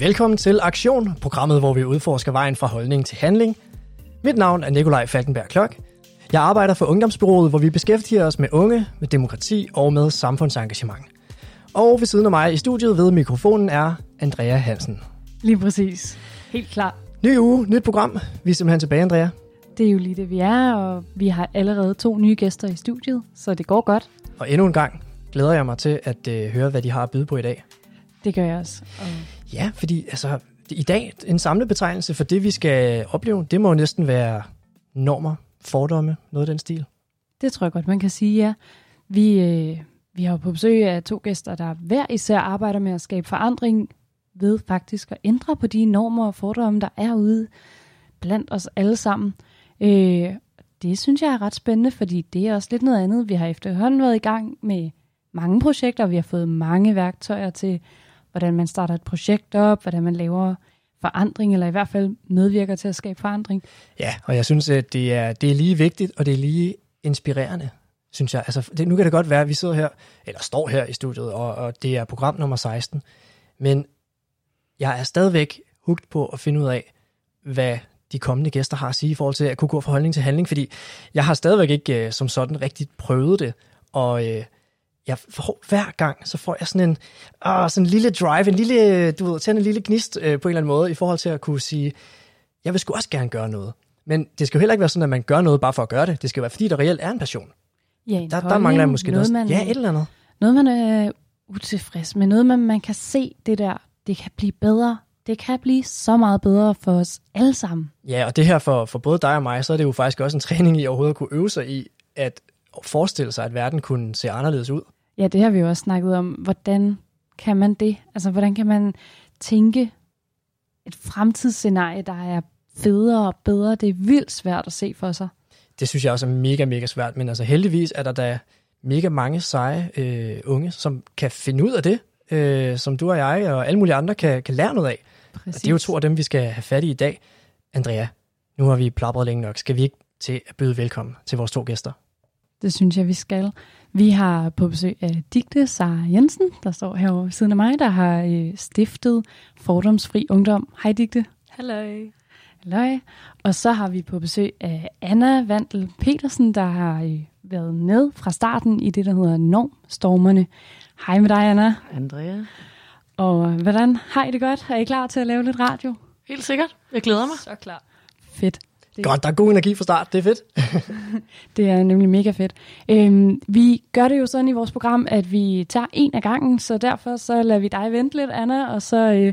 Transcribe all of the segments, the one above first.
Velkommen til Aktion, programmet, hvor vi udforsker vejen fra holdning til handling. Mit navn er Nikolaj Falkenberg Klok. Jeg arbejder for Ungdomsbyrået, hvor vi beskæftiger os med unge, med demokrati og med samfundsengagement. Og ved siden af mig i studiet ved mikrofonen er Andrea Hansen. Lige præcis. Helt klar. Ny uge, nyt program. Vi er simpelthen tilbage, Andrea. Det er jo lige det, vi er, og vi har allerede to nye gæster i studiet, så det går godt. Og endnu en gang glæder jeg mig til at øh, høre, hvad de har at byde på i dag. Det gør jeg også. Og Ja, fordi altså, i dag en samlet betegnelse for det, vi skal opleve, det må jo næsten være normer, fordomme, noget af den stil. det tror jeg godt, man kan sige, ja. Vi, øh, vi har jo på besøg af to gæster, der hver især arbejder med at skabe forandring ved faktisk at ændre på de normer og fordomme, der er ude blandt os alle sammen. Øh, det synes jeg er ret spændende, fordi det er også lidt noget andet. Vi har efterhånden været i gang med mange projekter, og vi har fået mange værktøjer til, hvordan man starter et projekt op, hvordan man laver forandring, eller i hvert fald medvirker til at skabe forandring. Ja, og jeg synes, at det er, det er lige vigtigt, og det er lige inspirerende, synes jeg. Altså, det, nu kan det godt være, at vi sidder her, eller står her i studiet, og, og det er program nummer 16, men jeg er stadigvæk hugt på at finde ud af, hvad de kommende gæster har at sige i forhold til at kunne gå fra holdning til handling, fordi jeg har stadigvæk ikke øh, som sådan rigtig prøvet det, og øh, jeg får, hver gang, så får jeg sådan en, øh, sådan en lille drive, en lille, du ved, tænde en lille gnist øh, på en eller anden måde, i forhold til at kunne sige, jeg vil sgu også gerne gøre noget. Men det skal jo heller ikke være sådan, at man gør noget bare for at gøre det. Det skal være, fordi der reelt er en passion. Ja, en Der, der mangler jeg måske noget. noget man, ja, et eller andet. noget, man er utilfreds med. Noget, man, man kan se det der, det kan blive bedre. Det kan blive så meget bedre for os alle sammen. Ja, og det her for, for både dig og mig, så er det jo faktisk også en træning i overhovedet at kunne øve sig i, at forestille sig, at verden kunne se anderledes ud. Ja, det har vi jo også snakket om. Hvordan kan man det? Altså, hvordan kan man tænke et fremtidsscenarie, der er federe og bedre? Det er vildt svært at se for sig. Det synes jeg også er mega, mega svært, men altså heldigvis er der da mega mange seje øh, unge, som kan finde ud af det, øh, som du og jeg og alle mulige andre kan, kan lære noget af. Præcis. Og det er jo to af dem, vi skal have fat i i dag. Andrea, nu har vi plapret længe nok. Skal vi ikke til at byde velkommen til vores to gæster? Det synes jeg, vi skal. Vi har på besøg af Digte Sara Jensen, der står herovre ved siden af mig, der har øh, stiftet Fordomsfri Ungdom. Hej Digte. Halløj. Halløj. Og så har vi på besøg af Anna Vandel Petersen, der har øh, været med fra starten i det, der hedder Normstormerne. Hej med dig, Anna. Andrea. Og hvordan har I det godt? Er I klar til at lave lidt radio? Helt sikkert. Jeg glæder mig. Så klar. Fedt. Det- Godt, der er god energi fra start. Det er fedt. Det er nemlig mega fedt. Øhm, vi gør det jo sådan i vores program, at vi tager en af gangen, så derfor så lader vi dig vente lidt, Anna, og så øh,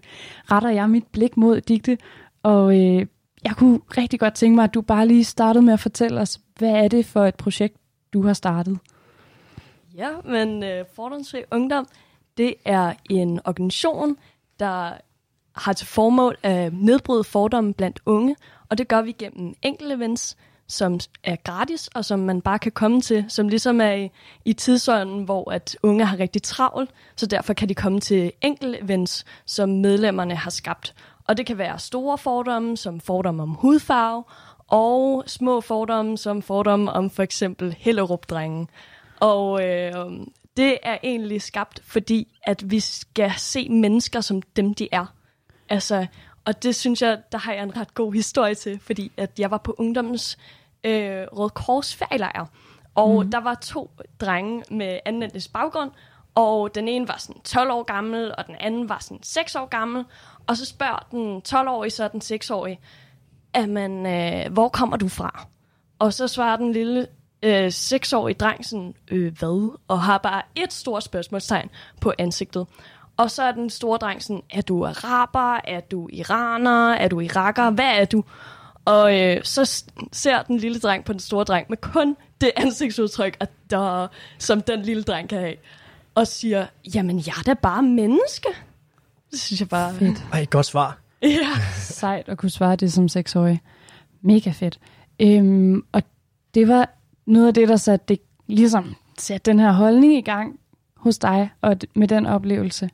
retter jeg mit blik mod digte. Og øh, jeg kunne rigtig godt tænke mig, at du bare lige startede med at fortælle os, hvad er det for et projekt, du har startet? Ja, men øh, Fordomsfri Ungdom, det er en organisation, der har til formål at nedbryde fordomme blandt unge, og det gør vi gennem enkelte events, som er gratis, og som man bare kan komme til, som ligesom er i, i tidsånden, hvor at unge har rigtig travlt, så derfor kan de komme til enkelte events, som medlemmerne har skabt. Og det kan være store fordomme, som fordomme om hudfarve, og små fordomme, som fordomme om for eksempel Hellerup-drengen. Og øh, det er egentlig skabt, fordi at vi skal se mennesker som dem, de er. Altså, og det synes jeg, der har jeg en ret god historie til, fordi at jeg var på ungdommens øh, Røde Kors ferielejr, og mm. der var to drenge med anden etnisk baggrund, og den ene var sådan 12 år gammel, og den anden var sådan 6 år gammel, og så spørger den 12-årige så den 6-årige, man, øh, hvor kommer du fra? Og så svarer den lille øh, 6-årige dreng sådan, øh, hvad? Og har bare et stort spørgsmålstegn på ansigtet. Og så er den store dreng sådan, er du araber? Er du iraner? Er du iraker? Hvad er du? Og øh, så ser den lille dreng på den store dreng med kun det ansigtsudtryk, at der, som den lille dreng kan have. Og siger, jamen jeg er da bare menneske. Det synes jeg bare... Fedt. Ej, godt svar. Ja. Sejt at kunne svare det som seksårig. Mega fedt. Øhm, og det var noget af det, der satte, det, ligesom, satte den her holdning i gang hos dig, og med den oplevelse.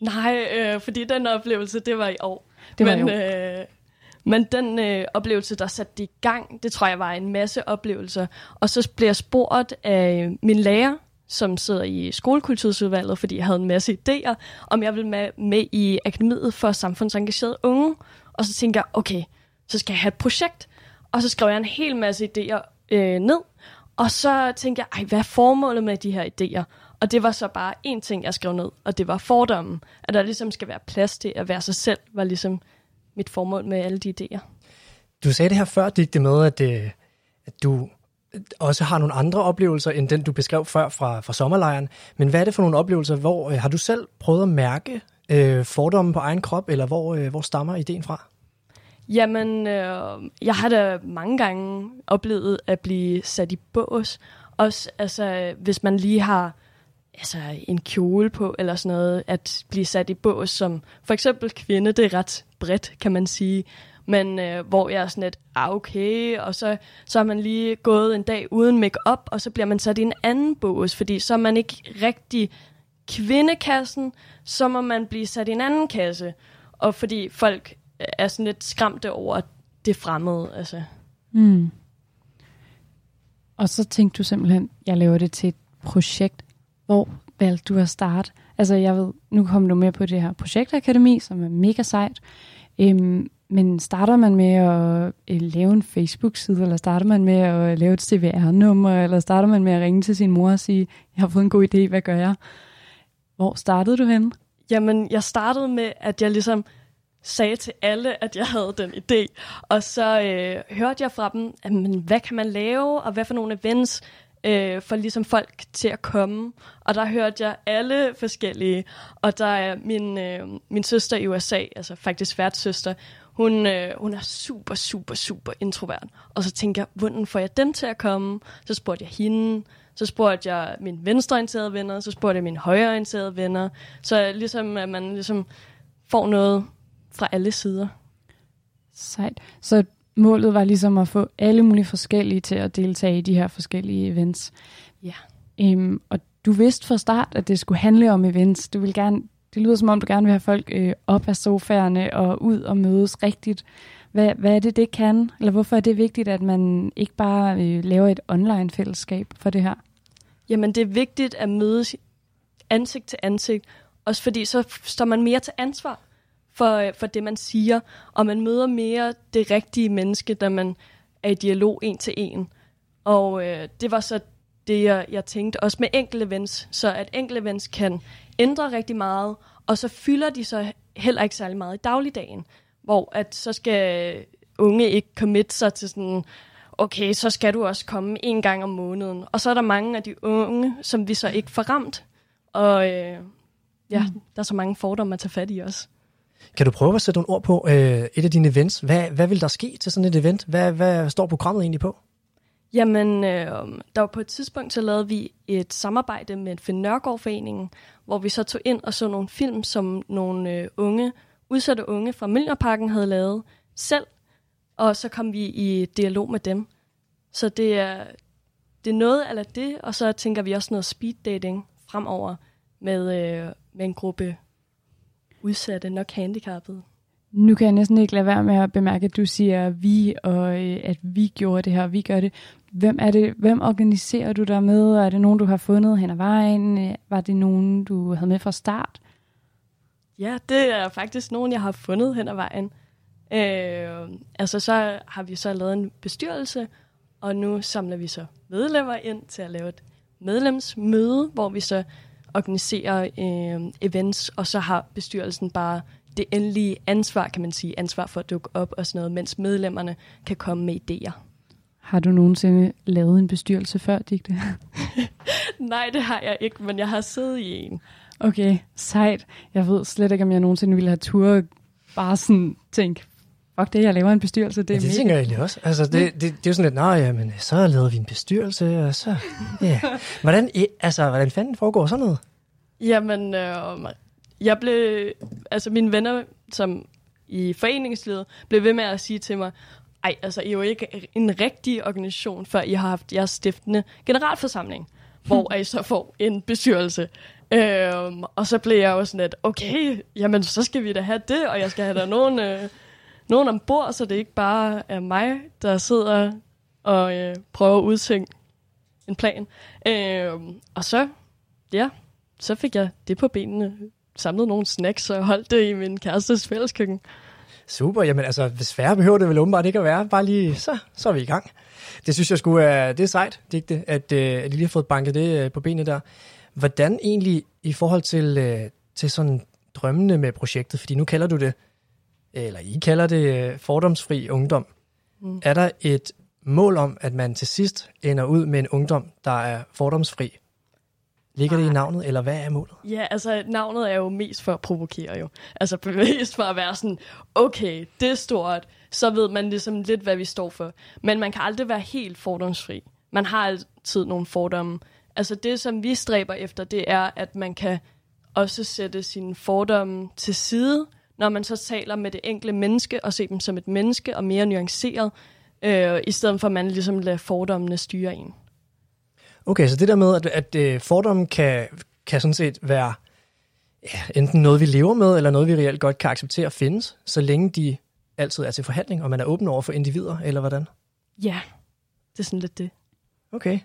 Nej, øh, fordi den oplevelse, det var i år. Det var men, i år. Øh, men den øh, oplevelse, der satte det i gang, det tror jeg var en masse oplevelser. Og så blev jeg spurgt af min lærer, som sidder i skolekultursudvalget, fordi jeg havde en masse idéer, om jeg ville med, med i Akademiet for Samfundsengagerede Unge. Og så tænkte jeg, okay, så skal jeg have et projekt. Og så skrev jeg en hel masse idéer øh, ned. Og så tænkte jeg, ej, hvad er formålet med de her idéer? Og det var så bare én ting, jeg skrev ned, og det var fordommen. At der ligesom skal være plads til at være sig selv, var ligesom mit formål med alle de idéer. Du sagde det her før, det det med, at, øh, at du også har nogle andre oplevelser, end den du beskrev før fra, fra sommerlejren. Men hvad er det for nogle oplevelser? Hvor øh, har du selv prøvet at mærke øh, fordomme på egen krop, eller hvor, øh, hvor stammer ideen fra? Jamen, øh, jeg har da mange gange oplevet at blive sat i bås. Også altså, hvis man lige har altså, en kjole på, eller sådan noget, at blive sat i bås som for eksempel kvinde, det er ret bredt, kan man sige. Men øh, hvor jeg er sådan lidt, ah okay, og så, så har man lige gået en dag uden makeup og så bliver man sat i en anden bås, fordi så er man ikke rigtig kvindekassen, så må man blive sat i en anden kasse. Og fordi folk øh, er sådan lidt skræmte over det fremmede. Altså. Mm. Og så tænkte du simpelthen, jeg laver det til et projekt. Hvor valgte du at starte? Altså jeg ved, nu kommer du med på det her projektakademi, som er mega sejt. Øhm, men starter man med at øh, lave en Facebook-side, eller starter man med at lave et CVR-nummer, eller starter man med at ringe til sin mor og sige, jeg har fået en god idé, hvad gør jeg? Hvor startede du hen? Jamen, jeg startede med, at jeg ligesom sagde til alle, at jeg havde den idé. Og så øh, hørte jeg fra dem, at, men hvad kan man lave, og hvad for nogle events øh, for ligesom folk til at komme. Og der hørte jeg alle forskellige. Og der er min, øh, min søster i USA, altså faktisk værtssøster, hun, øh, hun er super, super, super introvert. Og så tænkte jeg, hvordan får jeg dem til at komme? Så spurgte jeg hende. Så spurgte jeg mine venstreorienterede venner. Så spurgte jeg mine højreorienterede venner. Så ligesom, at man ligesom får noget fra alle sider. Sejt. Så målet var ligesom at få alle mulige forskellige til at deltage i de her forskellige events. Ja. Øhm, og du vidste fra start, at det skulle handle om events. Du vil gerne, det lyder som om, du gerne vil have folk øh, op af sofaerne og ud og mødes rigtigt. Hvad, hvad er det, det kan? Eller hvorfor er det vigtigt, at man ikke bare øh, laver et online-fællesskab for det her? Jamen, det er vigtigt at mødes ansigt til ansigt. Også fordi så står man mere til ansvar for, øh, for det, man siger. Og man møder mere det rigtige menneske, da man er i dialog en til en. Og øh, det var så det, jeg, jeg tænkte. Også med enkelte events. Så at enkelte events kan ændre rigtig meget, og så fylder de så heller ikke særlig meget i dagligdagen. Hvor at så skal unge ikke commit sig til sådan, okay, så skal du også komme en gang om måneden. Og så er der mange af de unge, som vi så ikke får ramt. Og øh, ja, mm. der er så mange fordomme at tage fat i også. Kan du prøve at sætte nogle ord på øh, et af dine events? Hvad, hvad vil der ske til sådan et event? Hvad, hvad står programmet egentlig på? Jamen, øh, der var på et tidspunkt, så lavede vi et samarbejde med Finn Nørgaard-foreningen, hvor vi så tog ind og så nogle film, som nogle øh, unge, udsatte unge fra Miljøparken havde lavet selv, og så kom vi i dialog med dem. Så det er, det er noget af det, og så tænker vi også noget speed dating fremover med, øh, med en gruppe udsatte, nok handicappede. Nu kan jeg næsten ikke lade være med at bemærke, at du siger vi, og øh, at vi gjorde det her, og vi gør det. Hvem, er det, hvem organiserer du der med? Er det nogen, du har fundet hen ad vejen? Var det nogen, du havde med fra start? Ja, det er faktisk nogen, jeg har fundet hen ad vejen. Øh, altså så har vi så lavet en bestyrelse, og nu samler vi så medlemmer ind til at lave et medlemsmøde, hvor vi så organiserer øh, events, og så har bestyrelsen bare det endelige ansvar, kan man sige, ansvar for at dukke op og sådan noget, mens medlemmerne kan komme med idéer. Har du nogensinde lavet en bestyrelse før, Digte? Nej, det har jeg ikke, men jeg har siddet i en. Okay, sejt. Jeg ved slet ikke, om jeg nogensinde ville have tur bare sådan tænke, fuck det, jeg laver en bestyrelse. Det, ja, det tænker jeg egentlig også. Altså, det, det, det, er jo sådan lidt, nej, ja, men så lavede vi en bestyrelse, og så... Ja. Hvordan, altså, hvordan fanden foregår sådan noget? Jamen, øh, jeg blev... Altså, mine venner, som i foreningslivet, blev ved med at sige til mig, ej, altså, I er jo ikke en rigtig organisation, før I har haft jeres stiftende generalforsamling, hvor I så får en bestyrelse. Øhm, og så blev jeg jo sådan lidt, okay, jamen så skal vi da have det, og jeg skal have der nogen, øh, nogen ombord, så det ikke bare er mig, der sidder og øh, prøver at udtænke en plan. Øh, og så, ja, så fik jeg det på benene, samlet nogle snacks og holdt det i min kærestes fælleskøkken. Super, jamen altså, sværere behøver det vel åbenbart ikke at være. Bare lige, så, så er vi i gang. Det synes jeg skulle er, det er sejt, Digte, at, øh, at I lige har fået banket det øh, på benene der. Hvordan egentlig i forhold til, øh, til sådan drømmene med projektet, fordi nu kalder du det, eller I kalder det øh, fordomsfri ungdom. Mm. Er der et mål om, at man til sidst ender ud med en ungdom, der er fordomsfri? Ligger det i navnet, eller hvad er målet? Ja, altså navnet er jo mest for at provokere jo. Altså mest for at være sådan, okay, det er stort, så ved man ligesom lidt, hvad vi står for. Men man kan aldrig være helt fordomsfri. Man har altid nogle fordomme. Altså det, som vi stræber efter, det er, at man kan også sætte sine fordomme til side, når man så taler med det enkelte menneske, og se dem som et menneske, og mere nuanceret, øh, i stedet for at man ligesom lader fordommene styre en. Okay, så det der med, at, at øh, fordomme kan, kan sådan set være ja, enten noget, vi lever med, eller noget, vi reelt godt kan acceptere findes, så længe de altid er til forhandling, og man er åben over for individer, eller hvordan? Ja, det er sådan lidt det. Okay.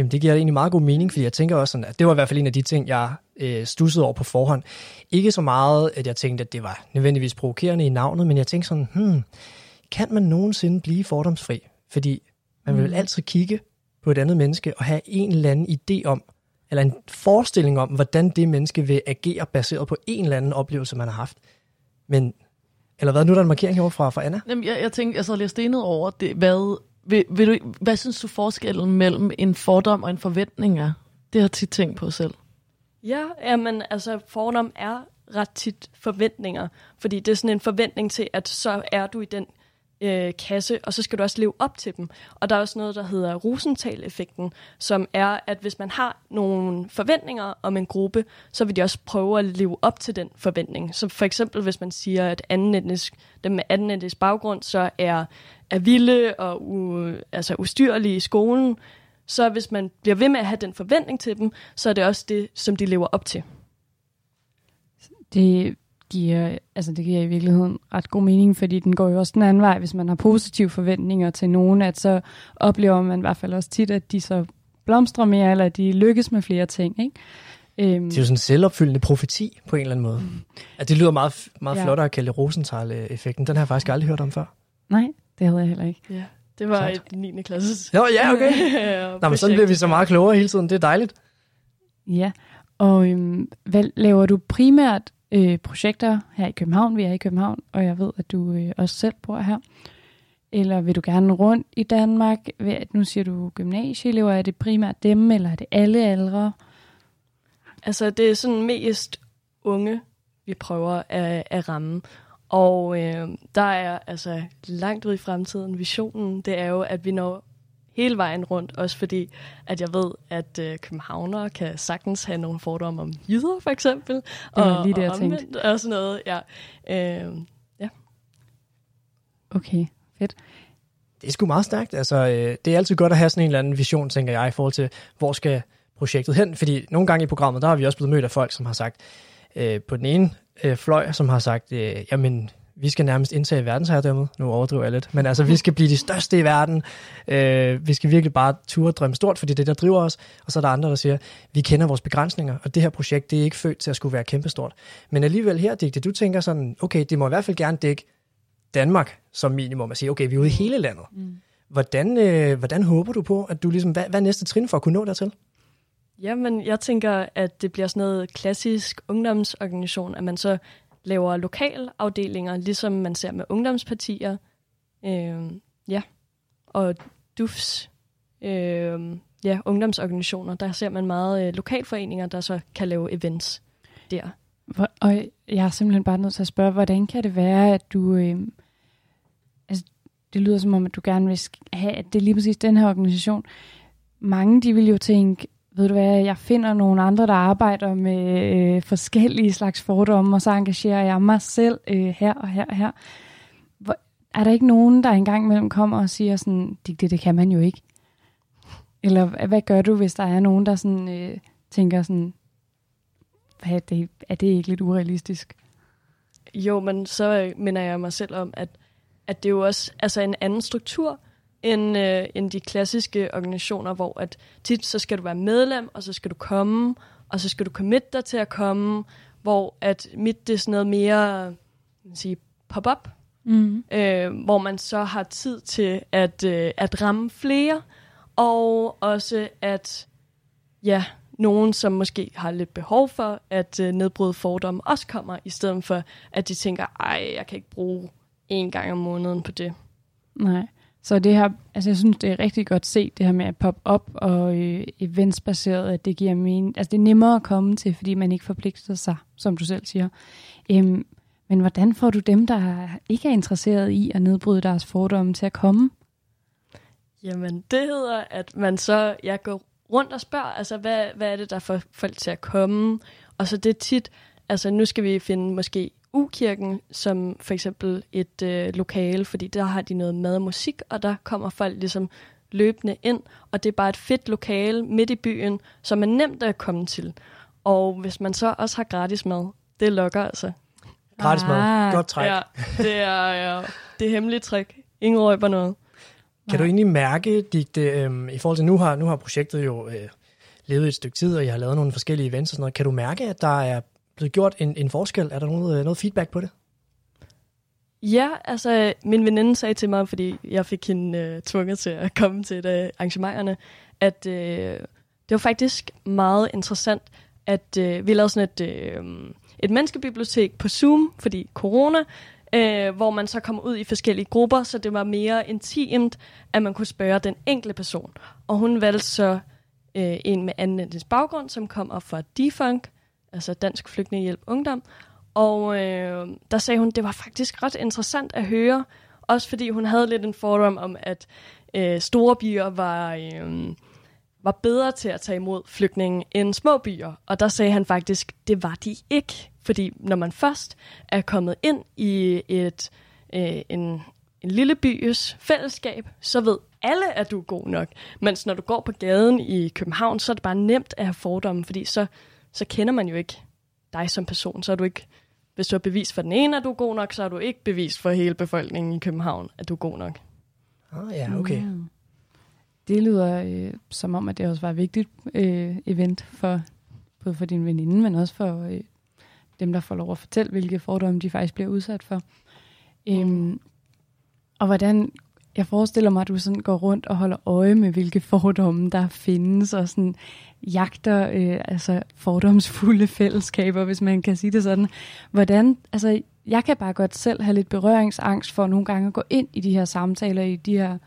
Jamen, det giver egentlig meget god mening, fordi jeg tænker også sådan, at det var i hvert fald en af de ting, jeg øh, stussede over på forhånd. Ikke så meget, at jeg tænkte, at det var nødvendigvis provokerende i navnet, men jeg tænkte sådan, hmm, kan man nogensinde blive fordomsfri? Fordi man vil mm. altid kigge på et andet menneske og have en eller anden idé om, eller en forestilling om, hvordan det menneske vil agere baseret på en eller anden oplevelse, man har haft. Men, eller hvad, nu er der en markering herovre fra, fra Anna? Jamen, jeg, jeg tænkte, jeg så lige stenet over det. Hvad, vil, vil du, hvad synes du forskellen mellem en fordom og en forventning er? Det har jeg tit tænkt på selv. Ja, jamen, altså fordom er ret tit forventninger, fordi det er sådan en forventning til, at så er du i den øh, kasse, og så skal du også leve op til dem. Og der er også noget, der hedder Rosenthal-effekten, som er, at hvis man har nogle forventninger om en gruppe, så vil de også prøve at leve op til den forventning. Så for eksempel, hvis man siger, at anden etnisk, dem med anden etnisk baggrund, så er, er vilde og u, altså ustyrlige i skolen, så hvis man bliver ved med at have den forventning til dem, så er det også det, som de lever op til. Det giver, altså det giver i virkeligheden ret god mening, fordi den går jo også den anden vej, hvis man har positive forventninger til nogen, at så oplever man i hvert fald også tit, at de så blomstrer mere, eller at de lykkes med flere ting, ikke? Øhm. Det er jo sådan en selvopfyldende profeti på en eller anden måde. Mm. At det lyder meget, meget ja. flottere at kalde Rosenthal-effekten. Den har jeg faktisk aldrig hørt om før. Nej, det havde jeg heller ikke. Ja, det var et 9. klasses. Nå, ja, okay. Nå, men sådan bliver vi så meget klogere hele tiden. Det er dejligt. Ja, og øhm, hvad laver du primært øh, projekter her i København. Vi er i København, og jeg ved, at du øh, også selv bor her. Eller vil du gerne rundt i Danmark? Nu siger du gymnasieelever. Er det primært dem, eller er det alle aldre? Altså, det er sådan mest unge, vi prøver at, at ramme. Og øh, der er altså langt ud i fremtiden, visionen, det er jo, at vi når hele vejen rundt, også fordi, at jeg ved, at øh, københavnere kan sagtens have nogle fordomme om jyder, for eksempel. Det og, lige det, jeg tænkte. Og sådan noget, ja. Øh, ja. Okay, fedt. Det er sgu meget stærkt. Altså, øh, det er altid godt at have sådan en eller anden vision, tænker jeg, i forhold til, hvor skal projektet hen? Fordi nogle gange i programmet, der har vi også blevet mødt af folk, som har sagt, øh, på den ene øh, fløj, som har sagt, øh, jamen, vi skal nærmest indtage verdensherredømmet. Nu overdriver jeg lidt. Men altså, vi skal blive de største i verden. Øh, vi skal virkelig bare ture drømme stort, fordi det er det, der driver os. Og så er der andre, der siger, vi kender vores begrænsninger, og det her projekt, det er ikke født til at skulle være kæmpestort. Men alligevel her, Digte, du tænker sådan, okay, det må i hvert fald gerne dække Danmark som minimum. At sige, okay, vi er ude i hele landet. Mm. Hvordan, øh, hvordan håber du på, at du ligesom, hvad, hvad er næste trin for at kunne nå dertil? Jamen, jeg tænker, at det bliver sådan noget klassisk ungdomsorganisation, at man så laver lokalafdelinger, ligesom man ser med ungdomspartier. Øh, ja, og DUFs øh, ja, ungdomsorganisationer, der ser man meget øh, lokalforeninger, der så kan lave events der. Og jeg er simpelthen bare nødt til at spørge, hvordan kan det være, at du... Øh, altså, det lyder som om, at du gerne vil have, at det er lige præcis den her organisation. Mange, de vil jo tænke, ved du hvad, jeg finder nogle andre, der arbejder med øh, forskellige slags fordomme, og så engagerer jeg mig selv øh, her og her og her. Hvor, er der ikke nogen, der engang imellem kommer og siger sådan, det, det, det kan man jo ikke? Eller hvad gør du, hvis der er nogen, der sådan, øh, tænker sådan, hvad er det, er det ikke lidt urealistisk? Jo, men så øh, minder jeg mig selv om, at, at det er jo også altså en anden struktur, end, øh, end de klassiske organisationer, hvor at tit så skal du være medlem, og så skal du komme, og så skal du commit dig til at komme, hvor at mit det er sådan noget mere sige, pop-up, Mm. øh, hvor man så har tid til at, øh, at ramme flere, og også at ja, nogen, som måske har lidt behov for at øh, nedbryde fordomme, også kommer, i stedet for at de tænker, ej, jeg kan ikke bruge en gang om måneden på det. Nej. Så det her, altså jeg synes, det er rigtig godt set, det her med at pop op og øh, eventsbaseret, at det giver mening. Altså det er nemmere at komme til, fordi man ikke forpligter sig, som du selv siger. Øhm, men hvordan får du dem, der ikke er interesseret i at nedbryde deres fordomme, til at komme? Jamen, det hedder, at man så, jeg går rundt og spørger, altså, hvad, hvad er det, der får folk til at komme? Og så det er tit, altså, nu skal vi finde måske ukirken som for eksempel et øh, lokale, fordi der har de noget mad og musik, og der kommer folk ligesom løbende ind, og det er bare et fedt lokale midt i byen, som er nemt at komme til. Og hvis man så også har gratis mad, det lokker altså. Gratis mad. Ah, Godt træk. Ja, det er, ja, det er hemmeligt trick. Ingen røber noget. Kan du egentlig mærke, Digte, øhm, i forhold til nu har, nu har projektet jo øh, levet et stykke tid, og jeg har lavet nogle forskellige events og sådan noget. Kan du mærke, at der er blevet gjort en, en forskel? Er der noget, øh, noget feedback på det? Ja, altså min veninde sagde til mig, fordi jeg fik hende øh, tvunget til at komme til det, øh, arrangementerne, at øh, det var faktisk meget interessant, at øh, vi lavede sådan et, øh, et menneskebibliotek på Zoom, fordi corona, øh, hvor man så kommer ud i forskellige grupper, så det var mere intimt, at man kunne spørge den enkelte person. Og hun valgte så øh, en med anden etnisk baggrund, som kommer fra Defunk, altså Dansk Flygtningehjælp Ungdom, og øh, der sagde hun, det var faktisk ret interessant at høre, også fordi hun havde lidt en fordom om, at øh, store byer var, øh, var bedre til at tage imod flygtninge end små byer. Og der sagde han faktisk, det var de ikke. Fordi når man først er kommet ind i et, øh, en, en lille bys fællesskab, så ved alle, at du er god nok. Mens når du går på gaden i København, så er det bare nemt at have fordomme, fordi så, så kender man jo ikke dig som person. Så er du ikke, hvis du har bevis for den ene, at du er god nok, så har du ikke bevis for hele befolkningen i København, at du er god nok. Ah, ja, okay. Mm. Det lyder øh, som om, at det også var et vigtigt øh, event for både for din veninde, men også for øh, dem, der får lov at fortælle, hvilke fordomme de faktisk bliver udsat for. Øhm, og hvordan, jeg forestiller mig, at du sådan går rundt og holder øje med, hvilke fordomme der findes, og sådan jagter øh, altså fordomsfulde fællesskaber, hvis man kan sige det sådan. Hvordan, altså jeg kan bare godt selv have lidt berøringsangst for nogle gange at gå ind i de her samtaler, i de her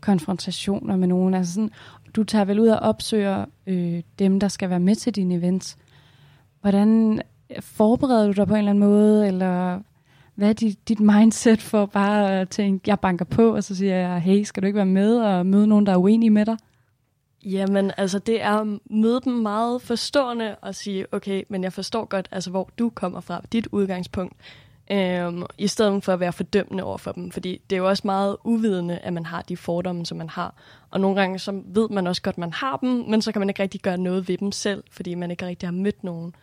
konfrontationer med nogen. Altså sådan, du tager vel ud og opsøger øh, dem, der skal være med til dine events. Hvordan forbereder du dig på en eller anden måde, eller hvad er dit, dit mindset for bare at tænke, jeg banker på, og så siger jeg, hey, skal du ikke være med og møde nogen, der er uenige med dig? Jamen, altså det er at møde dem meget forstående og sige, okay, men jeg forstår godt, altså hvor du kommer fra, dit udgangspunkt, øhm, i stedet for at være fordømmende over for dem. Fordi det er jo også meget uvidende, at man har de fordomme, som man har. Og nogle gange så ved man også godt, at man har dem, men så kan man ikke rigtig gøre noget ved dem selv, fordi man ikke rigtig har mødt nogen,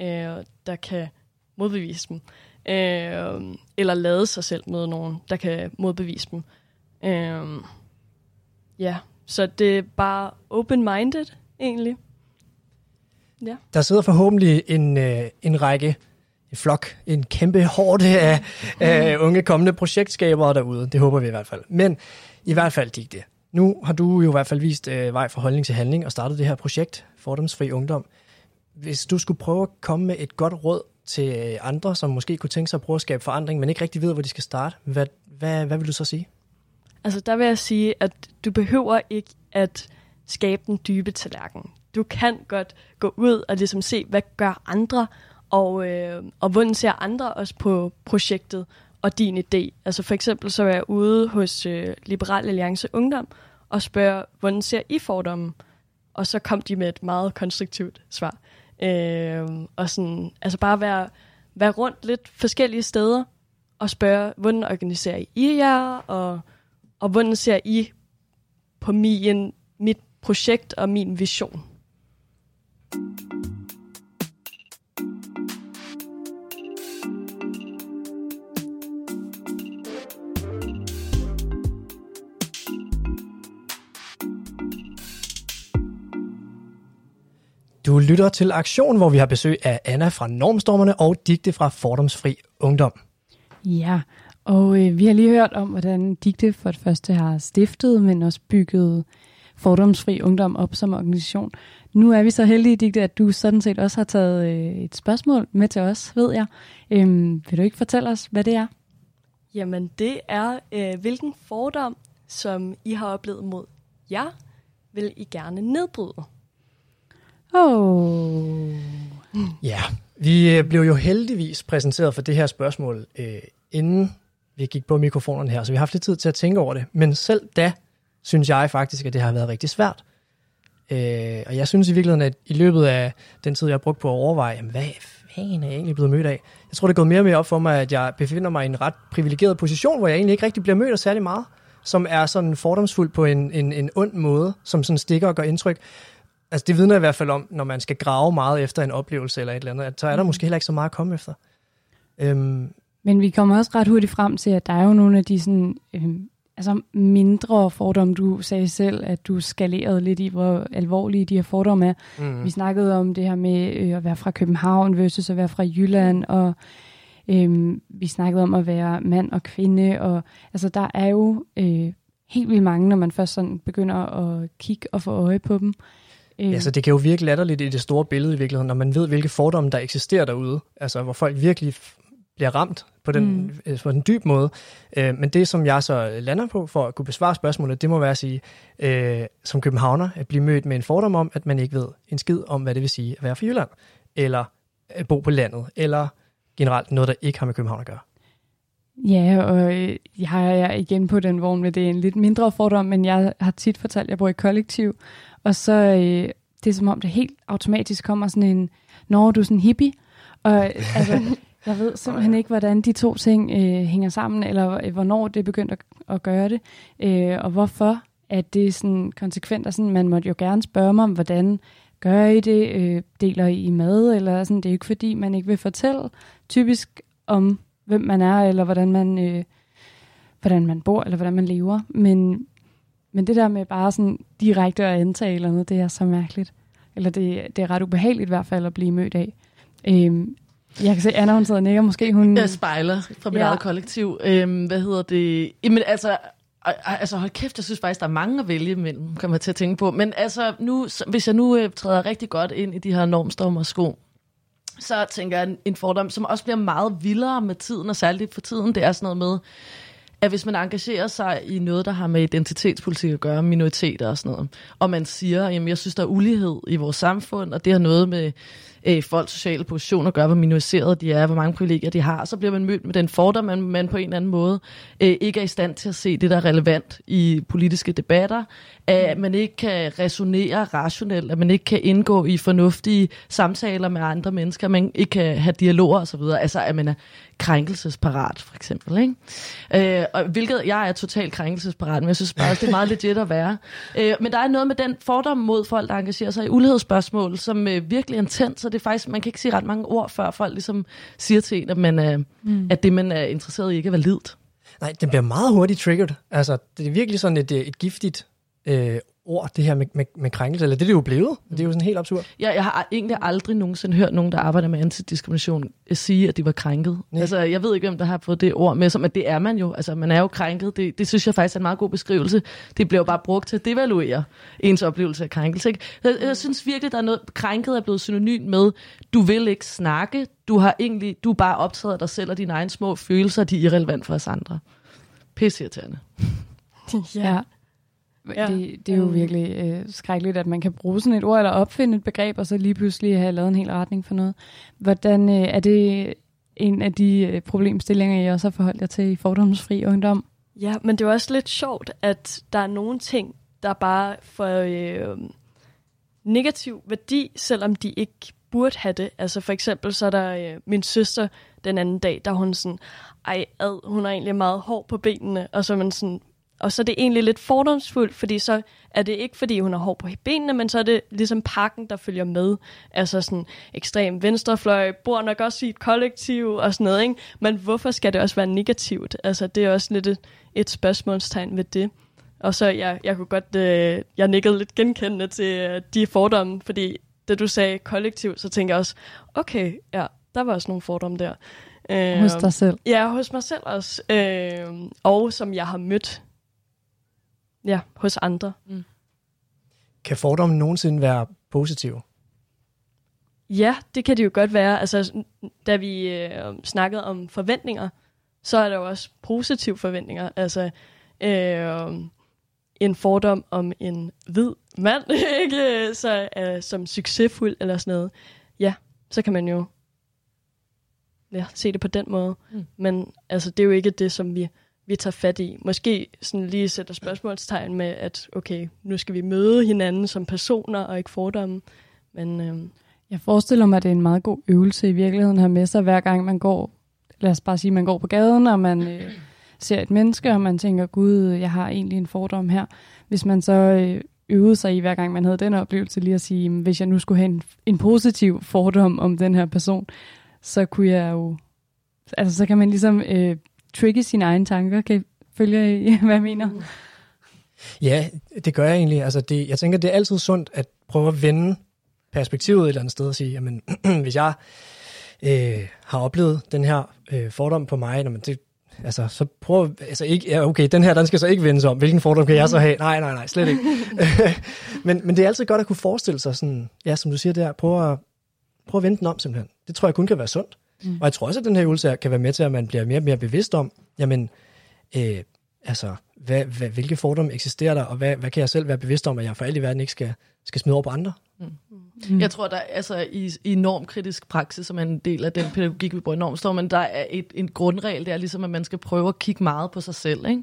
øh, der kan modbevise dem. Øh, eller lade sig selv med nogen, der kan modbevise dem. Øh, ja, så det er bare open-minded, egentlig. Ja. Der sidder forhåbentlig en, øh, en række, en flok, en kæmpe hårde af, af unge kommende projektskabere derude. Det håber vi i hvert fald. Men i hvert fald, Digte, nu har du jo i hvert fald vist øh, vej fra holdning til handling og startet det her projekt, Fordomsfri Ungdom. Hvis du skulle prøve at komme med et godt råd til øh, andre, som måske kunne tænke sig at prøve at skabe forandring, men ikke rigtig ved, hvor de skal starte, hvad, hvad, hvad vil du så sige? Altså, der vil jeg sige, at du behøver ikke at skabe den dybe tallerken. Du kan godt gå ud og ligesom se, hvad gør andre, og, øh, og hvordan ser andre også på projektet og din idé. Altså for eksempel så er jeg ude hos øh, Liberal Alliance Ungdom og spørger, hvordan ser I fordommen? Og så kom de med et meget konstruktivt svar. Øh, og sådan, altså bare være, være rundt lidt forskellige steder og spørge, hvordan organiserer I jer, og, og hvordan ser I på min, mit projekt og min vision? Du lytter til Aktion, hvor vi har besøg af Anna fra Normstormerne og Digte fra Fordomsfri Ungdom. Ja, og øh, vi har lige hørt om, hvordan Digte for det første har stiftet, men også bygget Fordomsfri Ungdom op som organisation. Nu er vi så heldige, Digte, at du sådan set også har taget øh, et spørgsmål med til os, ved jeg. Øhm, vil du ikke fortælle os, hvad det er? Jamen, det er, øh, hvilken fordom, som I har oplevet mod jer, vil I gerne nedbryde? Åh, oh. Ja, vi øh, blev jo heldigvis præsenteret for det her spørgsmål, øh, inden vi gik på mikrofonerne her, så vi har haft lidt tid til at tænke over det. Men selv da, synes jeg faktisk, at det har været rigtig svært. Øh, og jeg synes i virkeligheden, at i løbet af den tid, jeg har brugt på at overveje, jamen, hvad fanden er jeg egentlig blevet mødt af? Jeg tror, det er gået mere og mere op for mig, at jeg befinder mig i en ret privilegeret position, hvor jeg egentlig ikke rigtig bliver mødt af særlig meget, som er sådan fordomsfuld på en, en, en ond måde, som sådan stikker og gør indtryk. Altså det vidner i hvert fald om, når man skal grave meget efter en oplevelse eller et eller andet, at så er der Mm. måske heller ikke så meget at komme efter. Øhm, Men vi kommer også ret hurtigt frem til, at der er jo nogle af de sådan, øhm, altså mindre fordomme. Du sagde selv, at du skalerede lidt i, hvor alvorlige de her fordomme er. mm. Vi snakkede om det her med øh, at være fra København versus at være fra Jylland, og øhm, vi snakkede om at være mand og kvinde, og altså der er jo øh, helt vildt mange, når man først sådan begynder at kigge og få øje på dem. Øh, Ja, så det kan jo virke latterligt i det store billede i virkeligheden, når man ved, hvilke fordomme, der eksisterer derude. Altså, hvor folk virkelig bliver ramt på den, Mm. mm. på den dyb måde. Øh, men det, som jeg så lander på for at kunne besvare spørgsmålet, det må være at sige, øh, som københavner, at blive mødt med en fordom om, at man ikke ved en skid om, hvad det vil sige at være fra Jylland, eller at bo på landet, eller generelt noget, der ikke har med København at gøre. Ja, og øh, jeg er igen på den vogn med, det er en lidt mindre fordom, men jeg har tit fortalt, at jeg bor i kollektiv, og så øh, det er som om, det helt automatisk kommer sådan en, når du er sådan hippie, og altså, jeg ved simpelthen ikke, hvordan de to ting øh, hænger sammen, eller øh, hvornår det er begyndt at, at gøre det, øh, og hvorfor at det er sådan konsekvent, og sådan, man måtte jo gerne spørge mig om, hvordan gør I det, øh, deler I mad, eller sådan, det er jo ikke fordi, man ikke vil fortælle typisk om, hvem man er, eller hvordan man, øh, hvordan man bor, eller hvordan man lever. Men, men det der med bare sådan direkte at antage eller noget, det er så mærkeligt. Eller det, det er ret ubehageligt i hvert fald at blive mødt af. Øhm, jeg kan se, Anna hun sidder og. Måske hun... Jeg spejler fra mit Ja. eget kollektiv. Øhm, hvad hedder det? Jamen altså, altså hold kæft, jeg synes faktisk, der er mange at vælge imellem, kommer jeg til at tænke på. Men altså, nu, hvis jeg nu øh, træder rigtig godt ind i de her normstormer sko, så tænker jeg, en- en fordom, som også bliver meget vildere med tiden, og særligt for tiden, det er sådan noget med, at hvis man engagerer sig i noget, der har med identitetspolitik at gøre, minoriteter og sådan noget, og man siger, jamen jeg synes, der er ulighed i vores samfund, og det har noget med øh, folks sociale position at gøre, hvor minoriserede de er, hvor mange privilegier de har, så bliver man mødt med den fordom, at man på en eller anden måde øh, ikke er i stand til at se det, der er relevant i politiske debatter, at man ikke kan resonere rationelt, at man ikke kan indgå i fornuftige samtaler med andre mennesker, at man ikke kan have dialoger osv., altså at man er krænkelsesparat, for eksempel. Ikke? Øh, og hvilket jeg er totalt krænkelsesparat, men jeg synes bare, det er meget legit at være. Øh, men der er noget med den fordom mod folk, der engagerer sig i ulighedsspørgsmål, som øh, virkelig er intens, så det er faktisk, man kan ikke sige ret mange ord, før folk ligesom siger til en, at, man, mm. at det, man er interesseret i, ikke er validt. Nej, den bliver meget hurtigt triggered. Altså, det er virkelig sådan et, et giftigt øh, ord, det her med, med, med krænkelse, eller det er det jo blevet. Det er jo sådan helt absurd. Jeg, jeg har egentlig aldrig nogensinde hørt nogen, der arbejder med antidiskrimination, øh, sige, at de var krænket. Nej. Altså, jeg ved ikke, hvem der har fået det ord med, som at det er man jo. Altså, man er jo krænket. Det, det synes jeg faktisk er en meget god beskrivelse. Det bliver jo bare brugt til at devaluere ens oplevelse af krænkelse. Ikke? Jeg, jeg synes virkelig, der er noget, krænket er blevet synonym med, du vil ikke snakke, du, har egentlig, du er bare optaget af dig selv og dine egne små følelser, de er irrelevant for os andre. Pisse irriterende. Ja. Ja. Det, det er jo Mm. virkelig øh, skrækkeligt, at man kan bruge sådan et ord, eller opfinde et begreb, og så lige pludselig have lavet en hel retning for noget. Hvordan øh, er det en af de øh, problemstillinger, I også har forholdt jer til i fordomsfri ungdom? Ja, men det er også lidt sjovt, at der er nogle ting, der bare får øh, negativ værdi, selvom de ikke burde have det. Altså for eksempel, så er der øh, min søster den anden dag, der er hun sådan, ej, ad, hun er egentlig meget hård på benene, og så er man sådan, og så er det egentlig lidt fordomsfuldt, fordi så er det ikke, fordi hun er hård på benene, men så er det ligesom pakken, der følger med. Altså sådan ekstrem venstrefløj, bor nok også i et kollektiv og sådan noget, ikke? Men hvorfor skal det også være negativt? Altså det er også lidt et, et spørgsmålstegn ved det. Og så jeg, jeg kunne godt, øh, jeg nikkede lidt genkendende til øh, de fordomme, fordi da du sagde kollektiv, så tænker jeg også, okay, ja, der var også nogle fordomme der. Øh, Hos dig selv. Ja, hos mig selv også. Øh, og som jeg har mødt ja, hos andre. Kan fordomme nogensinde være positive? Ja, det kan det jo godt være. Altså, da vi øh, snakkede om forventninger, så er der jo også positive forventninger. Altså, øh, en fordom om en hvid mand, ikke? Så, øh, som succesfuld eller sådan noget. Ja, så kan man jo ja, se det på den måde. Mm. Mm. Men altså, det er jo ikke det, som vi, vi tager fat i. Måske sådan lige sætter spørgsmålstegn med, at okay, nu skal vi møde hinanden som personer og ikke fordomme. Men øh, Jeg forestiller mig, at det er en meget god øvelse i virkeligheden her med sig, hver gang man går, lad os bare sige, man går på gaden, og man øh, ser et menneske, og man tænker, gud, jeg har egentlig en fordom her. Hvis man så øh, øvede sig i, hver gang man havde den oplevelse, lige at sige, hvis jeg nu skulle have en, en positiv fordom om den her person, så kunne jeg jo, altså så kan man ligesom øh, trigge sine egne tanker, kan I følge, I, hvad jeg mener? Ja, det gør jeg egentlig. Altså det, jeg tænker, det er altid sundt at prøve at vende perspektivet et eller andet sted og sige, jamen, hvis jeg øh, har oplevet den her øh, fordom på mig, jamen det, altså, så prøv, altså ikke, ja, okay, den her, den skal så ikke vendes om. Hvilken fordom kan jeg så have? Nej, nej, nej, slet ikke. men, men det er altid godt at kunne forestille sig sådan, ja, som du siger der, prøv at, prøv at vende den om simpelthen. Det tror jeg kun kan være sundt. Mm. Mm. Og jeg tror også, at den her øvelse her kan være med til, at man bliver mere og mere bevidst om, jamen, øh, altså, hvad, hvad, hvilke fordomme eksisterer der, og hvad, hvad kan jeg selv være bevidst om, at jeg for alt i verden ikke skal, skal smide over på andre? Mm. Jeg tror, der altså i, i normkritisk praksis, som er en del af den pædagogik, vi bruger i normstormen, der er et, en grundregel, det er ligesom, at man skal prøve at kigge meget på sig selv. Ikke?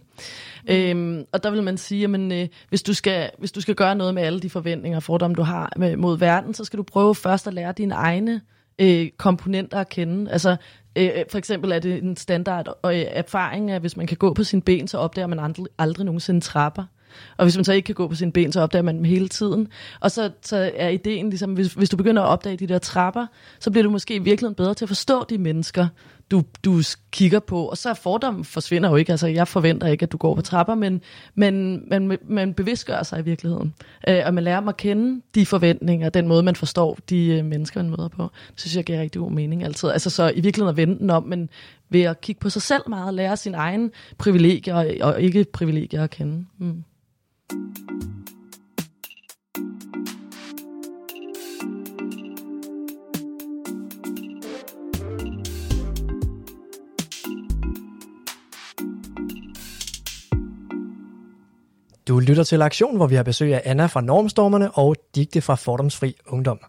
Mm. Øhm, og der vil man sige, at øh, hvis, du skal, hvis du skal gøre noget med alle de forventninger og fordomme, du har med, mod verden, så skal du prøve først at lære dine egne øh, komponenter at kende. Altså, øh, for eksempel er det en standard øh, erfaring, at hvis man kan gå på sine ben, så opdager man aldrig, aldrig nogensinde trapper. Og hvis man så ikke kan gå på sine ben, så opdager man dem hele tiden. Og så, så er ideen ligesom, hvis, hvis du begynder at opdage de der trapper, så bliver du måske i virkeligheden bedre til at forstå de mennesker, du, du kigger på. Og så er fordommen forsvinder jo ikke. Altså, jeg forventer ikke, at du går på trapper, men, men man, man bevidstgør sig i virkeligheden. Øh, og man lærer dem at kende de forventninger, den måde, man forstår de øh, mennesker, man møder på. Det synes jeg giver rigtig god mening altid. Altså, så i virkeligheden at vende den om, men ved at kigge på sig selv meget, lære sin egen privilegier og, og ikke privilegier at kende. Mm. Du lytter til Aktion, hvor vi har besøg af Anna fra Normstormerne og Digte fra Fordomsfri Ungdom.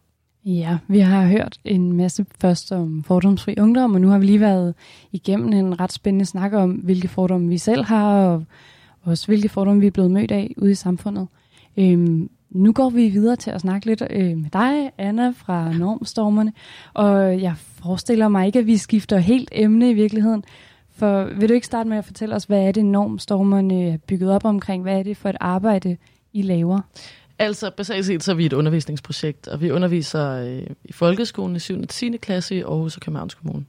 Ja, vi har hørt en masse først om fordomsfri ungdom, og nu har vi lige været igennem en ret spændende snak om, hvilke fordomme vi selv har, og også hvilke fordomme vi er blevet mødt af ude i samfundet. Øhm, nu går vi videre til at snakke lidt øh, med dig, Anna, fra Normstormerne, og jeg forestiller mig ikke, at vi skifter helt emne i virkeligheden, for vil du ikke starte med at fortælle os, hvad er det Normstormerne er bygget op omkring? Hvad er det for et arbejde, I laver? Altså, basalt set så er vi et undervisningsprojekt, og vi underviser øh, i folkeskolen i 7. og 10. klasse i Aarhus og Københavns Kommune.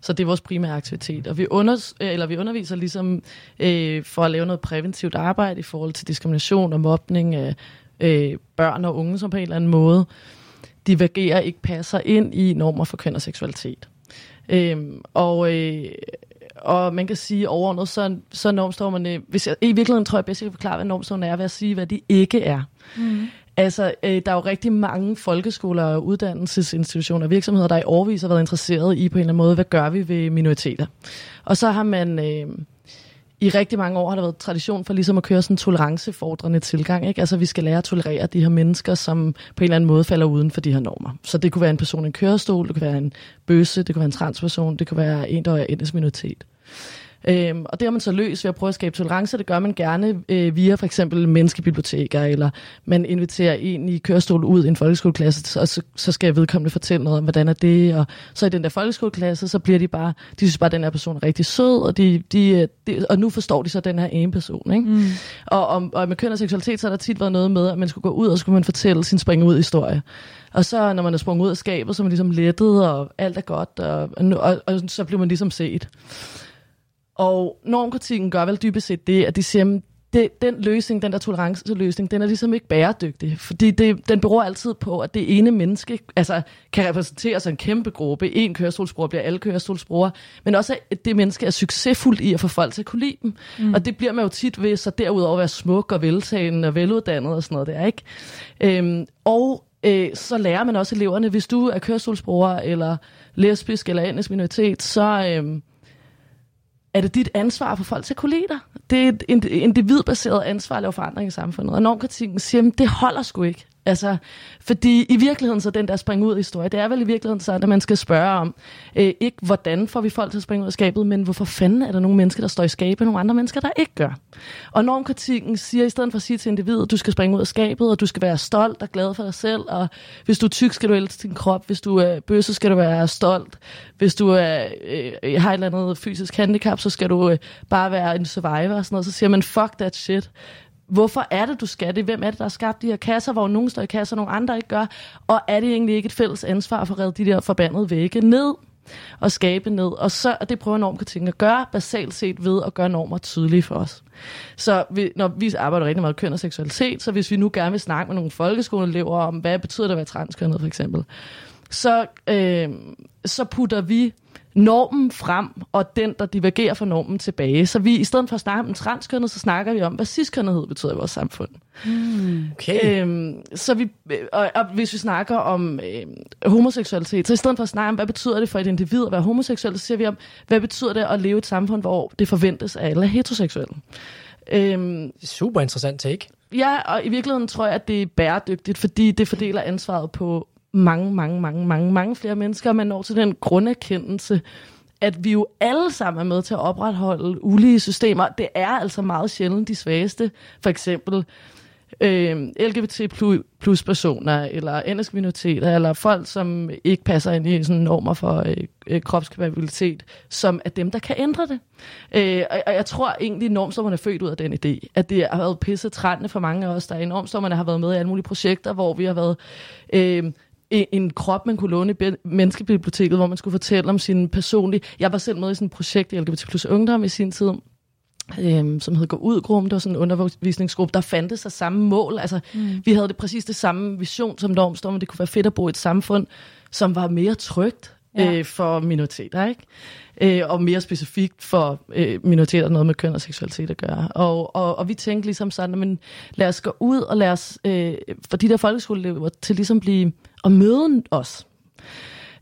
Så det er vores primære aktivitet. Og vi, under, øh, eller vi underviser ligesom øh, for at lave noget præventivt arbejde i forhold til diskrimination og mobning af øh, børn og unge, som på en eller anden måde divergerer, ikke passer ind i normer for køn og seksualitet. Øhm, og, øh, og man kan sige overordnet, så, så er normstormerne, hvis jeg, i virkeligheden tror jeg bedst, jeg kan forklare, hvad normstormerne er, ved at sige, hvad de ikke er. Mm. Altså, øh, der er jo rigtig mange folkeskoler og uddannelsesinstitutioner og virksomheder, der i årvis har været interesseret i på en eller anden måde, hvad gør vi ved minoriteter. Og så har man øh, i rigtig mange år har der været tradition for ligesom at køre sådan en tolerancefordrende tilgang. Ikke? Altså, vi skal lære at tolerere de her mennesker, som på en eller anden måde falder uden for de her normer. Så det kunne være en person i en kørestol, det kunne være en bøsse, det kunne være en transperson, det kunne være en, der er etnisk minoritet. Øhm, og det har man så løst ved at prøve at skabe tolerance. Det gør man gerne øh, via for eksempel menneskebiblioteker, eller man inviterer en i kørestol ud i en folkeskoleklasse, og så, så skal vedkommende fortælle noget om, hvordan er det. Og så i den der folkeskoleklasse, så bliver de bare, de synes bare, at den her person er rigtig sød, og, de, de, de, og nu forstår de så den her ene person. Ikke? Mm. Og, og, og med køn og seksualitet, så har der tit været noget med, at man skulle gå ud, og så skulle man fortælle sin springe ud historie. Og så når man er sprunget ud af skabet, så er man ligesom lettet, og alt er godt, og, og, og, og så bliver man ligesom set. Og normkritikken gør vel dybest set det, at de siger, at det, den løsning, den der toleranceløsning, den er ligesom ikke bæredygtig, fordi det, den beror altid på, at det ene menneske altså, kan repræsentere sig en kæmpe gruppe. En kørestolsbruger bliver alle kørestolsbrugere, men også at det menneske er succesfuldt i at få folk til at kunne lide dem. Mm. Og det bliver man jo tit ved, så derudover være smuk og veltagende og veluddannet og sådan noget der, ikke? Øhm, og øh, så lærer man også eleverne, hvis du er kørestolsbruger eller lesbisk eller etnisk minoritet, så... Øh, er det dit ansvar for folk til at kunne lide dig. Det er et individbaseret ansvar at lave forandring i samfundet. Og normkritikken siger, at det holder sgu ikke. Altså, fordi i virkeligheden så den der spring ud historie, det er vel i virkeligheden så, at man skal spørge om, øh, ikke hvordan får vi folk til at springe ud af skabet, men hvorfor fanden er der nogle mennesker, der står i skabet, og nogle andre mennesker, der ikke gør. Og normkritikken siger, i stedet for at sige til individet, du skal springe ud af skabet, og du skal være stolt og glad for dig selv, og hvis du er tyk, skal du elske din krop, hvis du er bøsse, skal du være stolt, hvis du er, øh, øh har et eller andet fysisk handicap, så skal du øh, bare være en survivor og sådan noget, så siger man, fuck that shit hvorfor er det, du skal det? Hvem er det, der har skabt de her kasser, hvor nogen står i kasser, og nogle andre ikke gør? Og er det egentlig ikke et fælles ansvar for at redde de der forbandede vægge ned? og skabe ned. Og, så, og det prøver normkritikken at gøre, basalt set ved at gøre normer tydelige for os. Så vi, når vi arbejder rigtig meget med køn og seksualitet, så hvis vi nu gerne vil snakke med nogle folkeskoleelever om, hvad betyder det at være transkønnet for eksempel, så, øh, så putter vi normen frem, og den, der divergerer fra normen tilbage. Så vi, i stedet for at snakke om transkønnet, så snakker vi om, hvad ciskønnethed betyder i vores samfund. Mm. Okay. Øhm, så vi, og, og hvis vi snakker om øh, homoseksualitet, så i stedet for at snakke om, hvad betyder det for et individ at være homoseksuel, så siger vi om, hvad betyder det at leve i et samfund, hvor det forventes, at alle er heteroseksuelle. Øhm, Super interessant take. Ja, og i virkeligheden tror jeg, at det er bæredygtigt, fordi det fordeler ansvaret på mange, mange, mange, mange, mange flere mennesker, og man når til den grunderkendelse, at vi jo alle sammen er med til at opretholde ulige systemer. Det er altså meget sjældent de svageste. For eksempel øh, LGBT plus personer, eller etniske minoriteter, eller folk, som ikke passer ind i sådan normer for øh, kropskapabilitet, som er dem, der kan ændre det. Øh, og, og jeg tror egentlig, at er født ud af den idé, at det har været pisse trættende for mange af os, der er i normstommerne har været med i alle mulige projekter, hvor vi har været... Øh, en krop, man kunne låne i menneskebiblioteket, hvor man skulle fortælle om sin personlige... Jeg var selv med i sådan et projekt i LGBT plus Ungdom i sin tid, øhm, som hed Gå ud gruppen. Det var sådan en undervisningsgruppe, der fandtes sig samme mål. Altså, mm. vi havde det præcis det samme vision som Normstorm, det kunne være fedt at bo i et samfund, som var mere trygt ja. øh, for minoriteter, ikke? Øh, og mere specifikt for øh, minoriteter, noget med køn og seksualitet at gøre. Og, og, og vi tænkte ligesom sådan, men lad os gå ud og lad os, øh, for de der folkeskoleelever, til ligesom blive, at møde os.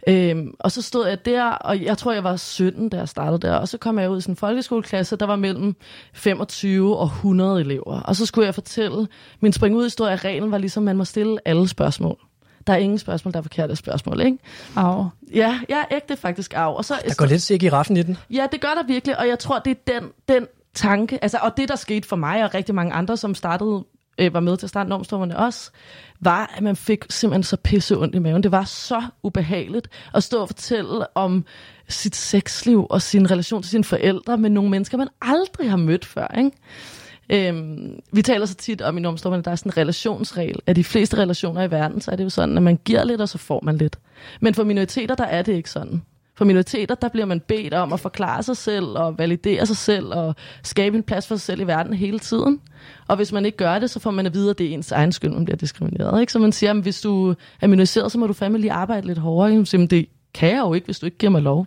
Øhm, og så stod jeg der, og jeg tror, jeg var 17, da jeg startede der. Og så kom jeg ud i sådan en folkeskoleklasse, der var mellem 25 og 100 elever. Og så skulle jeg fortælle, min spring ud historie af reglen var ligesom, man må stille alle spørgsmål. Der er ingen spørgsmål, der er forkerte spørgsmål, ikke? Au. Ja, jeg er ægte faktisk af. Og så, der går lidt sikkert i raffen i den. Ja, det gør der virkelig, og jeg tror, det er den, den tanke, altså, og det, der skete for mig og rigtig mange andre, som startede øh, var med til at starte normstormerne også, var, at man fik simpelthen så pisse ondt i maven. Det var så ubehageligt at stå og fortælle om sit sexliv og sin relation til sine forældre med nogle mennesker, man aldrig har mødt før. Ikke? Øhm, vi taler så tit om i normstormerne, at der er sådan en relationsregel. At de fleste relationer i verden, så er det jo sådan, at man giver lidt, og så får man lidt. Men for minoriteter, der er det ikke sådan. For minoriteter, der bliver man bedt om at forklare sig selv og validere sig selv og skabe en plads for sig selv i verden hele tiden. Og hvis man ikke gør det, så får man at vide, at det er ens egen skyld, man bliver diskrimineret. Ikke? Så man siger, at hvis du er minoriseret, så må du fandme lige arbejde lidt hårdere. Ikke? Siger, det kan jeg jo ikke, hvis du ikke giver mig lov.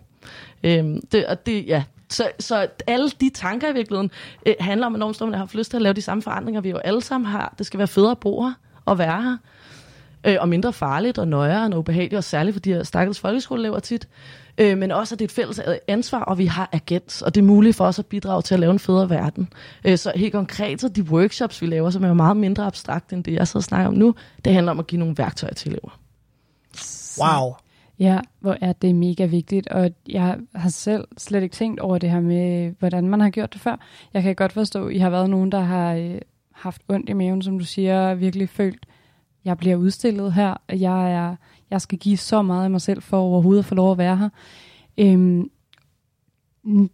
Øhm, det, og det, ja, så, så alle de tanker i virkeligheden øh, handler om, at normstormerne har lyst til at lave de samme forandringer, vi jo alle sammen har. Det skal være federe at bo her og være her. Øh, og mindre farligt og nøjere og ubehageligt, og særligt for de her stakkels folkeskoleelever tit øh, men også at det er et fælles øh, ansvar, og vi har agens, og det er muligt for os at bidrage til at lave en federe verden. Øh, så helt konkret, så de workshops, vi laver, som er meget mindre abstrakt end det, jeg så snakker om nu, det handler om at give nogle værktøjer til elever. Wow. Ja, hvor er det mega vigtigt, og jeg har selv slet ikke tænkt over det her med, hvordan man har gjort det før. Jeg kan godt forstå, at I har været nogen, der har øh, haft ondt i maven, som du siger, virkelig følt, jeg bliver udstillet her, jeg er jeg skal give så meget af mig selv for overhovedet at få lov at være her. Øhm,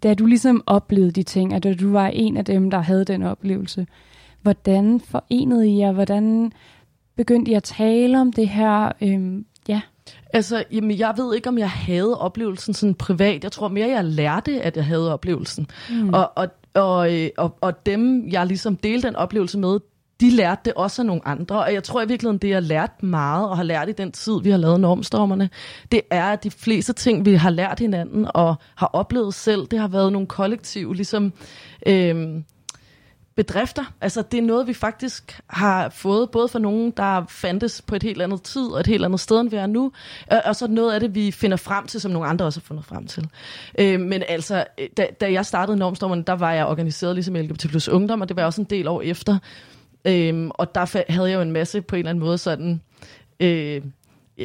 da du ligesom oplevede de ting, at du var en af dem, der havde den oplevelse, hvordan forenede I jer? Hvordan begyndte I at tale om det her? Øhm, ja. Altså, jamen, jeg ved ikke, om jeg havde oplevelsen sådan privat. Jeg tror mere, jeg lærte, at jeg havde oplevelsen. Mm. Og, og og, øh, og, og dem, jeg ligesom delte den oplevelse med, de lærte det også af nogle andre. Og jeg tror i virkeligheden, det jeg lært meget og har lært i den tid, vi har lavet normstormerne, det er, at de fleste ting, vi har lært hinanden og har oplevet selv, det har været nogle kollektive, ligesom... Øh, bedrifter. Altså, det er noget, vi faktisk har fået, både fra nogen, der fandtes på et helt andet tid og et helt andet sted, end vi er nu, og så noget af det, vi finder frem til, som nogle andre også har fundet frem til. Øh, men altså, øh, da, da jeg startede Normstormen, der var jeg organiseret ligesom LGBT plus ungdom, og det var også en del år efter. Øh, og der havde jeg jo en masse på en eller anden måde sådan... Øh,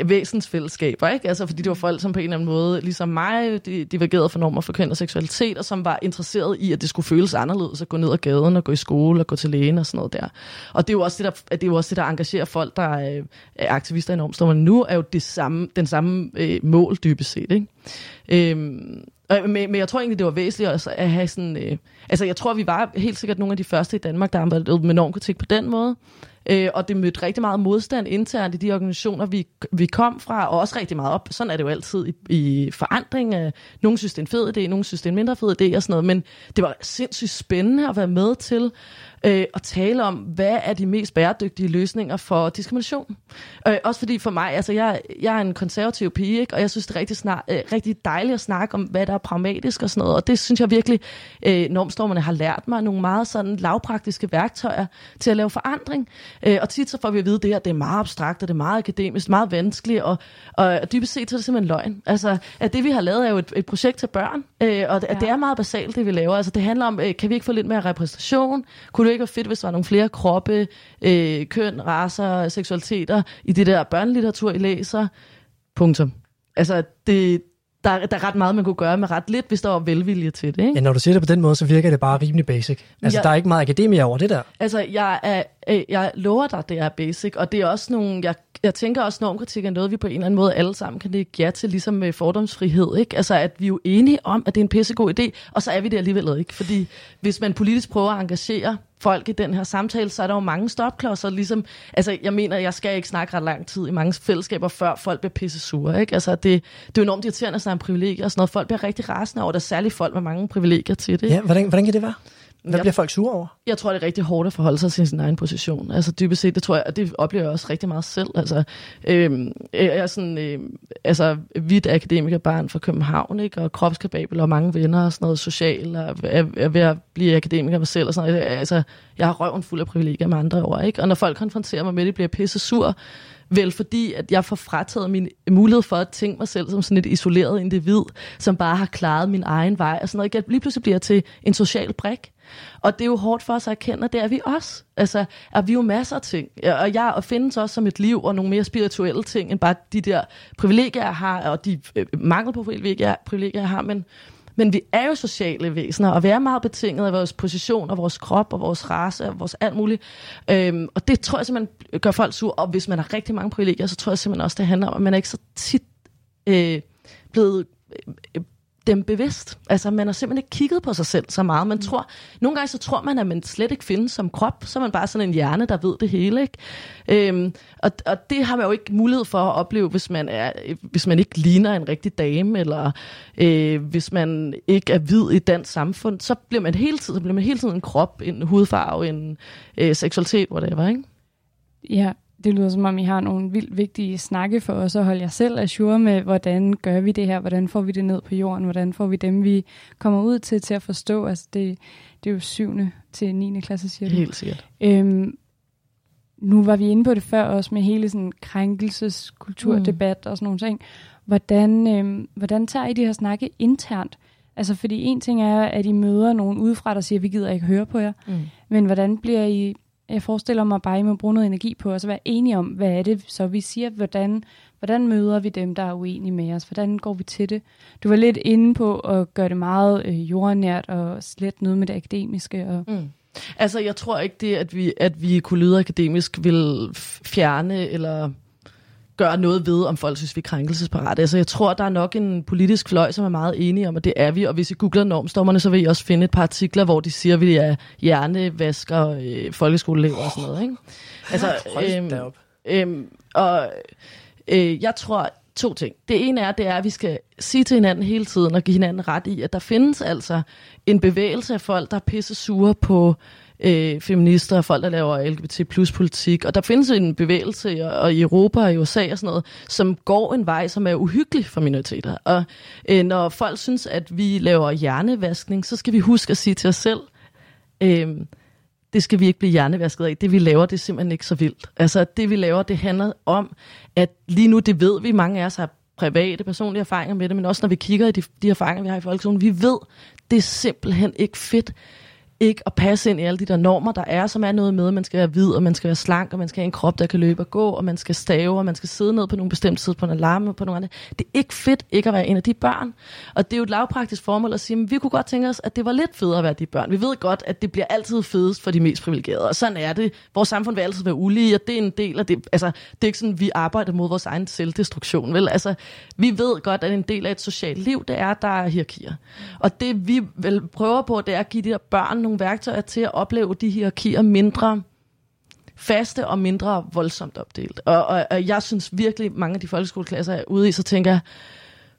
væsensfællesskaber, ikke? Altså, fordi det var folk, som på en eller anden måde, ligesom mig, de divergerede for normer for køn og seksualitet, og som var interesseret i, at det skulle føles anderledes at gå ned ad gaden og gå i skole og gå til lægen og sådan noget der. Og det er jo også det, der, det er jo også det, der engagerer folk, der er, er aktivister i normstormerne nu, er jo det samme, den samme øh, mål dybest set, ikke? Øhm, men, men jeg tror egentlig, det var væsentligt også at have sådan... Øh, altså, jeg tror, vi var helt sikkert nogle af de første i Danmark, der arbejdede med normkritik på den måde. Øh, og det mødte rigtig meget modstand internt i de organisationer, vi, vi kom fra, og også rigtig meget op. Sådan er det jo altid i, i forandring. Øh, nogle synes, det er en fed idé, nogle synes, det er en mindre fed idé og sådan noget. Men det var sindssygt spændende at være med til øh, at tale om, hvad er de mest bæredygtige løsninger for diskrimination. Øh, også fordi for mig, altså jeg, jeg er en konservativ pige, ikke? og jeg synes, det er rigtig, snart, øh, rigtig dejligt at snakke om, hvad der er pragmatisk og sådan noget. Og det synes jeg virkelig, øh, normstormerne har lært mig nogle meget sådan lavpraktiske værktøjer til at lave forandring. Øh, og tit så får vi at vide, at det her det er meget abstrakt, og det er meget akademisk, meget vanskeligt, og, og dybest set så er det simpelthen løgn. Altså, at det vi har lavet er jo et, et projekt til børn, øh, og det, ja. det er meget basalt, det vi laver. Altså, det handler om, øh, kan vi ikke få lidt mere repræsentation? Kunne det ikke være fedt, hvis der var nogle flere kroppe, øh, køn, raser, seksualiteter i det der børnelitteratur, I læser? Punktum. Altså, det, der, der er ret meget, man kunne gøre med ret lidt, hvis der var velvilje til det. Ikke? Ja, når du siger det på den måde, så virker det bare rimelig basic. Altså, ja, der er ikke meget akademia over det der. Altså, jeg, er, øh, jeg lover dig, det er basic, og det er også nogle, jeg jeg tænker også, normkritik er noget, vi på en eller anden måde alle sammen kan lægge ja til, ligesom med fordomsfrihed. Ikke? Altså, at vi er jo enige om, at det er en pissegod idé, og så er vi det alligevel ikke. Fordi hvis man politisk prøver at engagere folk i den her samtale, så er der jo mange stopklodser. Ligesom, altså, jeg mener, jeg skal ikke snakke ret lang tid i mange fællesskaber, før folk bliver pisse sure. Ikke? Altså, det, det er jo enormt irriterende at snakke om privilegier og sådan noget. Folk bliver rigtig rasende over, der er særligt folk med mange privilegier til det. Ja, hvordan, hvordan kan det være? Hvad bliver folk sure over? Jeg tror, det er rigtig hårdt at forholde sig til sin egen position. Altså dybest set, det tror jeg, og det oplever jeg også rigtig meget selv. Altså, øh, jeg er sådan, øh, altså hvidt akademikerbarn fra København, ikke? og kropskababel og mange venner og sådan noget social, og er, er ved at blive akademiker mig selv og sådan noget. Altså, jeg har røven fuld af privilegier med andre ord, ikke? Og når folk konfronterer mig med det, bliver jeg pisse sur. Vel fordi, at jeg får frataget min mulighed for at tænke mig selv som sådan et isoleret individ, som bare har klaret min egen vej og sådan noget. Jeg lige pludselig bliver til en social brik. Og det er jo hårdt for os at erkende, at det er vi også. Altså, er vi jo masser af ting. Og jeg og findes også som et liv og nogle mere spirituelle ting, end bare de der privilegier, jeg har, og de øh, mangel på privilegier, privilegier, jeg har. Men, men vi er jo sociale væsener, og vi er meget betinget af vores position, og vores krop, og vores race, og vores alt muligt. Øhm, og det tror jeg simpelthen gør folk sure. Og hvis man har rigtig mange privilegier, så tror jeg simpelthen også, det handler om, at man er ikke så tit øh, blevet øh, dem bevidst. Altså, man har simpelthen ikke kigget på sig selv så meget. Man mm. tror, nogle gange så tror man, at man slet ikke findes som krop, så er man bare sådan en hjerne, der ved det hele. Ikke? Øhm, og, og det har man jo ikke mulighed for at opleve, hvis man, er, hvis man ikke ligner en rigtig dame, eller øh, hvis man ikke er hvid i dansk samfund, så bliver man hele tiden, så bliver man hele tiden en krop, en hudfarve, en øh, seksualitet, whatever, ikke? Ja, det lyder som om, I har nogle vildt vigtige snakke for os at holde jer selv assure med, hvordan gør vi det her, hvordan får vi det ned på jorden, hvordan får vi dem, vi kommer ud til, til at forstå. Altså det, det er jo syvende til 9. klasse, siger du. Helt sikkert. Øhm, nu var vi inde på det før også med hele sådan krænkelseskulturdebat mm. og sådan nogle ting. Hvordan, øhm, hvordan tager I de her snakke internt? Altså fordi en ting er, at I møder nogen udefra, der siger, vi gider ikke høre på jer. Mm. Men hvordan bliver I jeg forestiller mig bare, at I må bruge noget energi på at være enige om, hvad er det, så vi siger, hvordan, hvordan møder vi dem, der er uenige med os? Hvordan går vi til det? Du var lidt inde på at gøre det meget øh, jordnært og slet noget med det akademiske. Og... Mm. Altså, jeg tror ikke det, at vi, at vi kunne lyde akademisk vil fjerne eller gøre noget ved, om folk synes, vi er krænkelsesparate. Altså, jeg tror, der er nok en politisk fløj, som er meget enige om, at det er vi. Og hvis I googler normstommerne, så vil I også finde et par artikler, hvor de siger, at vi er hjernevasker, øh, folkeskoleelever og sådan noget. Ikke? Altså, øhm, øhm, og øh, jeg tror, to ting. Det ene er, det er, at vi skal sige til hinanden hele tiden og give hinanden ret i, at der findes altså en bevægelse af folk, der er pisse sure på øh, feminister og folk, der laver LGBT plus politik. Og der findes en bevægelse og i Europa og i USA og sådan noget, som går en vej, som er uhyggelig for minoriteter. Og øh, når folk synes, at vi laver hjernevaskning, så skal vi huske at sige til os selv, øh, det skal vi ikke blive hjernevasket af. Det vi laver, det er simpelthen ikke så vildt. Altså det vi laver, det handler om, at lige nu, det ved vi, mange af os har private, personlige erfaringer med det, men også når vi kigger i de, de erfaringer, vi har i folkeskolen, vi ved, det er simpelthen ikke fedt ikke at passe ind i alle de der normer, der er, som er noget med, at man skal være hvid, og man skal være slank, og man skal have en krop, der kan løbe og gå, og man skal stave, og man skal sidde ned på nogle bestemte tidspunkter, alarme på nogle andre. Det er ikke fedt ikke at være en af de børn. Og det er jo et lavpraktisk formål at sige, at vi kunne godt tænke os, at det var lidt federe at være de børn. Vi ved godt, at det bliver altid fedest for de mest privilegerede, og sådan er det. Vores samfund vil altid være ulige, og det er en del af det. Altså, det er ikke sådan, at vi arbejder mod vores egen selvdestruktion, vel? Altså, vi ved godt, at en del af et socialt liv, det er, at der er hierarkier. Og det vi vel prøver på, det er at give de der børn nogle værktøjer til at opleve de hierarkier mindre faste og mindre voldsomt opdelt. Og, og, og jeg synes virkelig, mange af de folkeskoleklasser er ude i, så tænker jeg,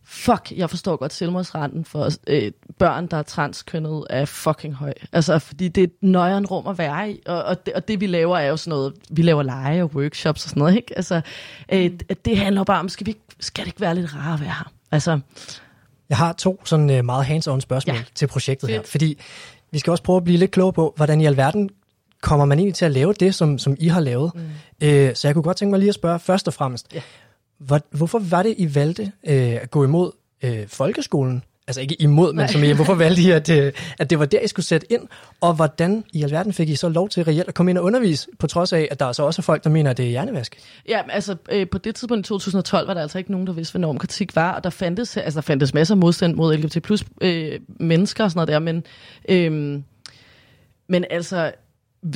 fuck, jeg forstår godt selvmordsrenten for øh, børn, der er transkønnet, er fucking høj. Altså, fordi det er et nøjeren rum at være i, og, og, det, og det vi laver er jo sådan noget, vi laver lege og workshops og sådan noget, ikke? Altså, øh, det handler bare om, skal, vi, skal det ikke være lidt rart at være her? Altså, Jeg har to sådan øh, meget hands-on spørgsmål Ja. til projektet her, Fedt. fordi vi skal også prøve at blive lidt klogere på, hvordan i alverden kommer man egentlig til at lave det, som, som I har lavet. Mm. Øh, så jeg kunne godt tænke mig lige at spørge først og fremmest, Ja. hvor, hvorfor var det, I valgte øh, at gå imod øh, folkeskolen? Altså ikke imod, men som I, hvorfor valgte I, at, øh, at det var der, I skulle sætte ind? Og hvordan i alverden fik I så lov til reelt at komme ind og undervise, på trods af, at der er så også er folk, der mener, at det er hjernevask? Ja, altså øh, på det tidspunkt i 2012 var der altså ikke nogen, der vidste, hvad normkritik var, og der fandtes, altså, der fandtes masser af modstand mod LGBT plus øh, mennesker og sådan noget der, men, øh, men altså,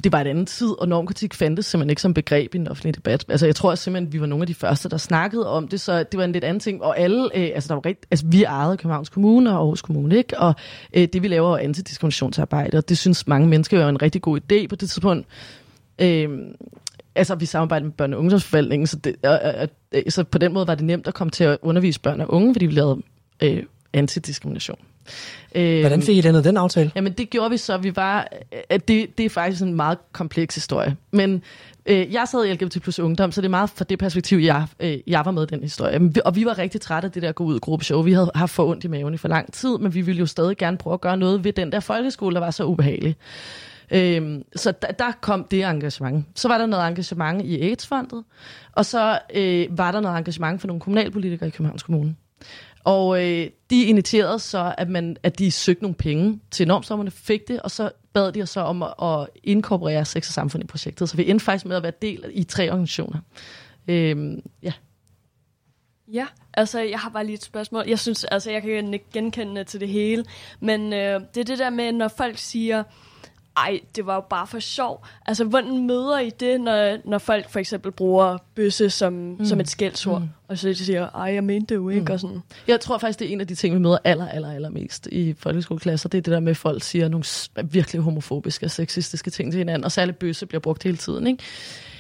det var et andet tid, og normkritik fandtes simpelthen ikke som begreb i den offentlige debat. Altså, jeg tror simpelthen, vi var nogle af de første, der snakkede om det, så det var en lidt anden ting. Og alle, øh, altså, der var rigt, altså, vi ejede Københavns Kommune og Aarhus Kommune, ikke? Og øh, det, vi laver, er antidiskriminationsarbejde, og det synes mange mennesker var en rigtig god idé på det tidspunkt. Øh, altså, vi samarbejder med børne- og ungdomsforvaltningen, så, det, og, og, og, øh, så på den måde var det nemt at komme til at undervise børn og unge, fordi vi lavede øh, antidiskrimination. Øh, Hvordan fik I dannet den aftale? Jamen det gjorde vi så, vi var, at det, det er faktisk en meget kompleks historie. Men øh, jeg sad i LGBT plus ungdom, så det er meget fra det perspektiv, jeg, øh, jeg var med i den historie. Og vi var rigtig trætte af det der gå ud gruppe show. Vi havde haft for ondt i maven i for lang tid, men vi ville jo stadig gerne prøve at gøre noget ved den der folkeskole, der var så ubehagelig. Øhm, så der, der kom det engagement. Så var der noget engagement i AIDS-fondet, og så øh, var der noget engagement for nogle kommunalpolitikere i Københavns Kommune. Og øh, de initierede så, at, man, at de søgte nogle penge til normstommerne, fik det, og så bad de os så om at, at inkorporere sex og samfund i projektet. Så vi endte faktisk med at være del i tre organisationer. Øh, ja. Ja, altså jeg har bare lige et spørgsmål. Jeg synes, altså jeg kan ikke genkende til det hele, men øh, det er det der med, når folk siger, ej, det var jo bare for sjov. Altså, hvordan møder I det, når, når folk for eksempel bruger bøsse som, mm. som et skældsord, mm. og så de siger, ej, jeg mente det jo ikke, mm. og sådan. Jeg tror faktisk, det er en af de ting, vi møder aller, aller, aller mest i folkeskoleklasser. Det er det der med, at folk siger nogle virkelig homofobiske og sexistiske ting til hinanden, og særligt bøsse bliver brugt hele tiden, ikke?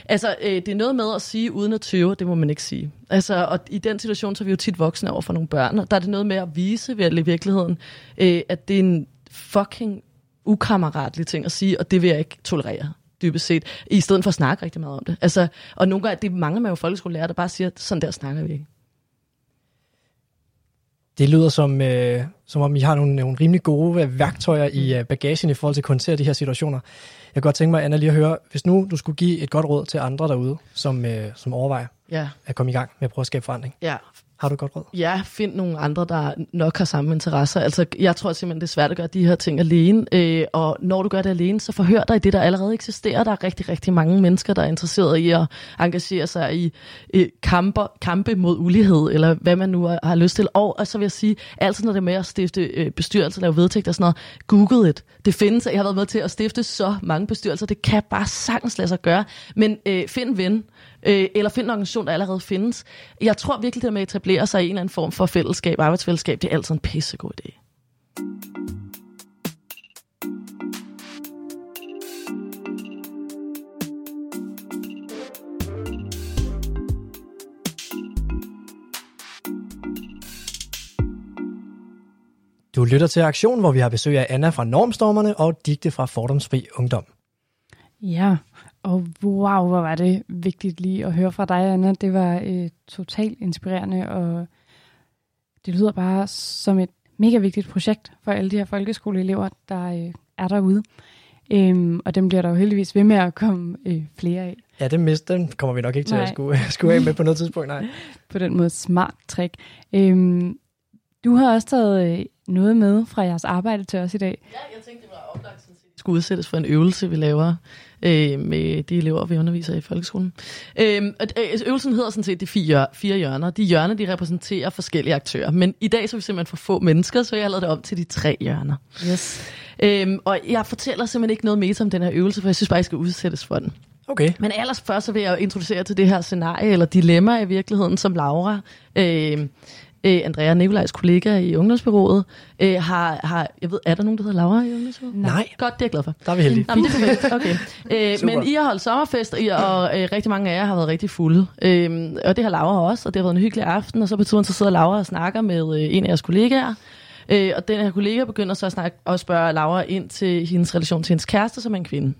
Altså, øh, det er noget med at sige uden at tøve, det må man ikke sige. Altså, og i den situation, så er vi jo tit voksne over for nogle børn, og der er det noget med at vise vel i virkeligheden, øh, at det er en fucking ukammeratlig ting at sige, og det vil jeg ikke tolerere dybest set, i stedet for at snakke rigtig meget om det. Altså, og nogle gange, det mangler man jo folkeskolelærer, der bare siger, sådan der snakker vi ikke. Det lyder som, øh, som om I har nogle, nogle rimelig gode øh, værktøjer i øh, bagagen i forhold til at håndtere de her situationer. Jeg kunne godt tænke mig, Anna, lige at høre, hvis nu du skulle give et godt råd til andre derude, som, øh, som overvejer Ja, at komme i gang med at prøve at skabe forandring. ja. Har du godt råd? Ja, find nogle andre, der nok har samme interesser. Altså, jeg tror simpelthen, det er svært at gøre de her ting alene. Øh, og når du gør det alene, så forhør dig i det, der allerede eksisterer. Der er rigtig, rigtig mange mennesker, der er interesseret i at engagere sig i øh, kamper, kampe mod ulighed, eller hvad man nu har, har lyst til. Og, og så vil jeg sige, altid når det er med at stifte øh, bestyrelser, lave vedtægter og sådan noget, google it. Det findes, jeg har været med til at stifte så mange bestyrelser. Det kan bare sagtens lade sig gøre. Men øh, find en ven, øh, eller find en organisation, der allerede findes. Jeg tror virkelig, det med at etablere sig i en eller anden form for fællesskab, arbejdsfællesskab, det er altid en pissegod idé. Du lytter til Aktion, hvor vi har besøg af Anna fra Normstormerne og Digte fra Fordomsfri Ungdom. Ja, og wow, hvor var det vigtigt lige at høre fra dig, Anna. Det var øh, totalt inspirerende, og det lyder bare som et mega vigtigt projekt for alle de her folkeskoleelever, der øh, er derude. Øhm, og dem bliver der jo heldigvis ved med at komme øh, flere af. Ja, det mist, den kommer vi nok ikke til Nej. at skulle, skulle af med på noget tidspunkt, nej. På den måde smart trick. Øhm, du har også taget øh, noget med fra jeres arbejde til os i dag. Ja, jeg tænkte, det var oplagt, sådan set. skulle udsættes for en øvelse, vi laver øh, med de elever, vi underviser i folkeskolen. Øh, og, øh, øvelsen hedder sådan set de fire, fire hjørner. De hjørner, de repræsenterer forskellige aktører. Men i dag så er vi simpelthen for få mennesker, så jeg har lavet det om til de tre hjørner. Yes. Øhm, og jeg fortæller simpelthen ikke noget mere om den her øvelse, for jeg synes bare, jeg skal udsættes for den. Okay. Men allers først så vil jeg jo introducere til det her scenarie, eller dilemma i virkeligheden, som Laura, øh, øh, Andrea Nikolajs kollega i Ungdomsbyrået, øh, har, har, jeg ved, er der nogen, der hedder Laura i Ungdomsbyrået? Nej, Godt, det er jeg glad for. der er vi heldige. Jamen, det er perfekt. Okay. Øh, men I har holdt sommerfest, og, I, og øh, rigtig mange af jer har været rigtig fulde. Øh, og det har Laura også, og det har været en hyggelig aften. Og så på turen, så sidder Laura og snakker med øh, en af jeres kollegaer. Øh, og den her kollega begynder så at snakke og spørge Laura ind til hendes relation til hendes kæreste, som er en kvinde.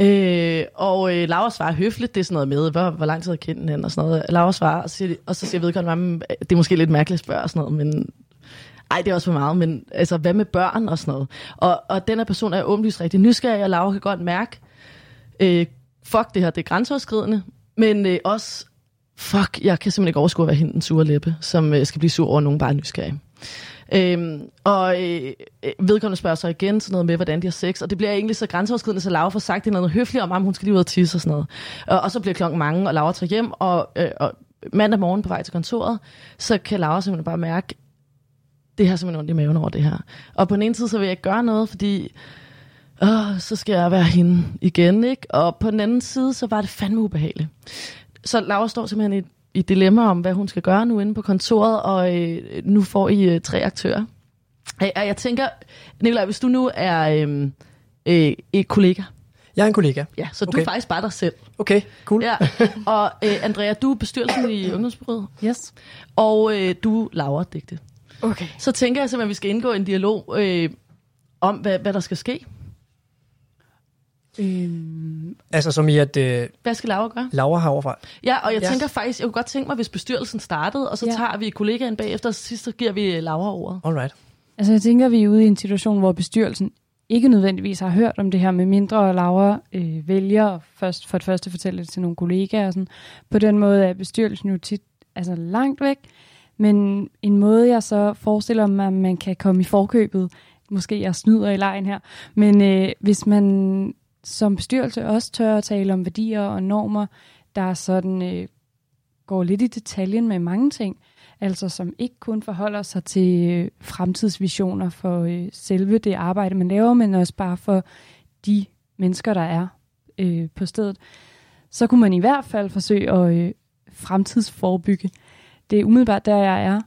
Øh, og øh, Laura svarer høfligt, det er sådan noget med, hvor, hvor lang tid har kendt hende, og sådan noget. Laura svarer, og, siger, og så siger vedkommende, "Jamen, det er måske lidt mærkeligt at spørge, og sådan noget, men ej, det er også for meget, men altså, hvad med børn og sådan noget? Og, og den her person er åbenlyst rigtig nysgerrig, og Laura kan godt mærke, øh, fuck det her, det er grænseoverskridende, men øh, også, fuck, jeg kan simpelthen ikke overskue at være hende den sure læppe, som øh, skal blive sur over, nogen bare er nysgerrig. Øhm, og øh, øh, vedkommende spørger så igen sådan noget med, hvordan de har sex, og det bliver egentlig så grænseoverskridende, så Laura får sagt det noget høfligt om, at hun skal lige ud og tisse og sådan noget. Og, og så bliver klokken mange, og Laura tager hjem, og, øh, og mandag morgen på vej til kontoret, så kan Laura simpelthen bare mærke, det har simpelthen ondt i maven over det her. Og på den ene side, så vil jeg ikke gøre noget, fordi åh, så skal jeg være hende igen, ikke? Og på den anden side, så var det fandme ubehageligt. Så Laura står simpelthen i, i dilemma om, hvad hun skal gøre nu inde på kontoret, og øh, nu får I øh, tre aktører. Øh, Og jeg tænker, Nicolaj, hvis du nu er øh, øh, et kollega, Jeg er en kollega. ja, så okay. Du er faktisk bare dig selv. Okay, cool. Ja. Og øh, Andrea, du er bestyrelsen i Ungdomsbyrået, Yes. og øh, du Laura digte. Okay. Så tænker jeg simpelthen, at vi skal indgå en dialog øh, om, hvad, hvad der skal ske. Øhm, Altså som i, at øh, Hvad skal Laura gøre? Laura har overfra. Ja, og jeg Ja. tænker faktisk, jeg kunne godt tænke mig, hvis bestyrelsen startede, og så Ja. tager vi kollegaen bagefter, og sidst så giver vi Laura ordet. Alright. altså jeg tænker, vi er ude i en situation, hvor bestyrelsen ikke nødvendigvis har hørt om det her med mindre, og Laura øh, vælger først, for det første at fortælle det til nogle kollegaer. Og sådan. På den måde er bestyrelsen jo tit altså langt væk, men en måde, jeg så forestiller mig, at man kan komme i forkøbet, måske jeg snyder i lejen her, men øh, hvis man som bestyrelse også tør at tale om værdier og normer, der sådan øh, går lidt i detaljen med mange ting, altså som ikke kun forholder sig til øh, fremtidsvisioner for øh, selve det arbejde, man laver, men også bare for de mennesker, der er øh, på stedet, så kunne man i hvert fald forsøge at øh, fremtidsforbygge. Det er umiddelbart der, jeg er.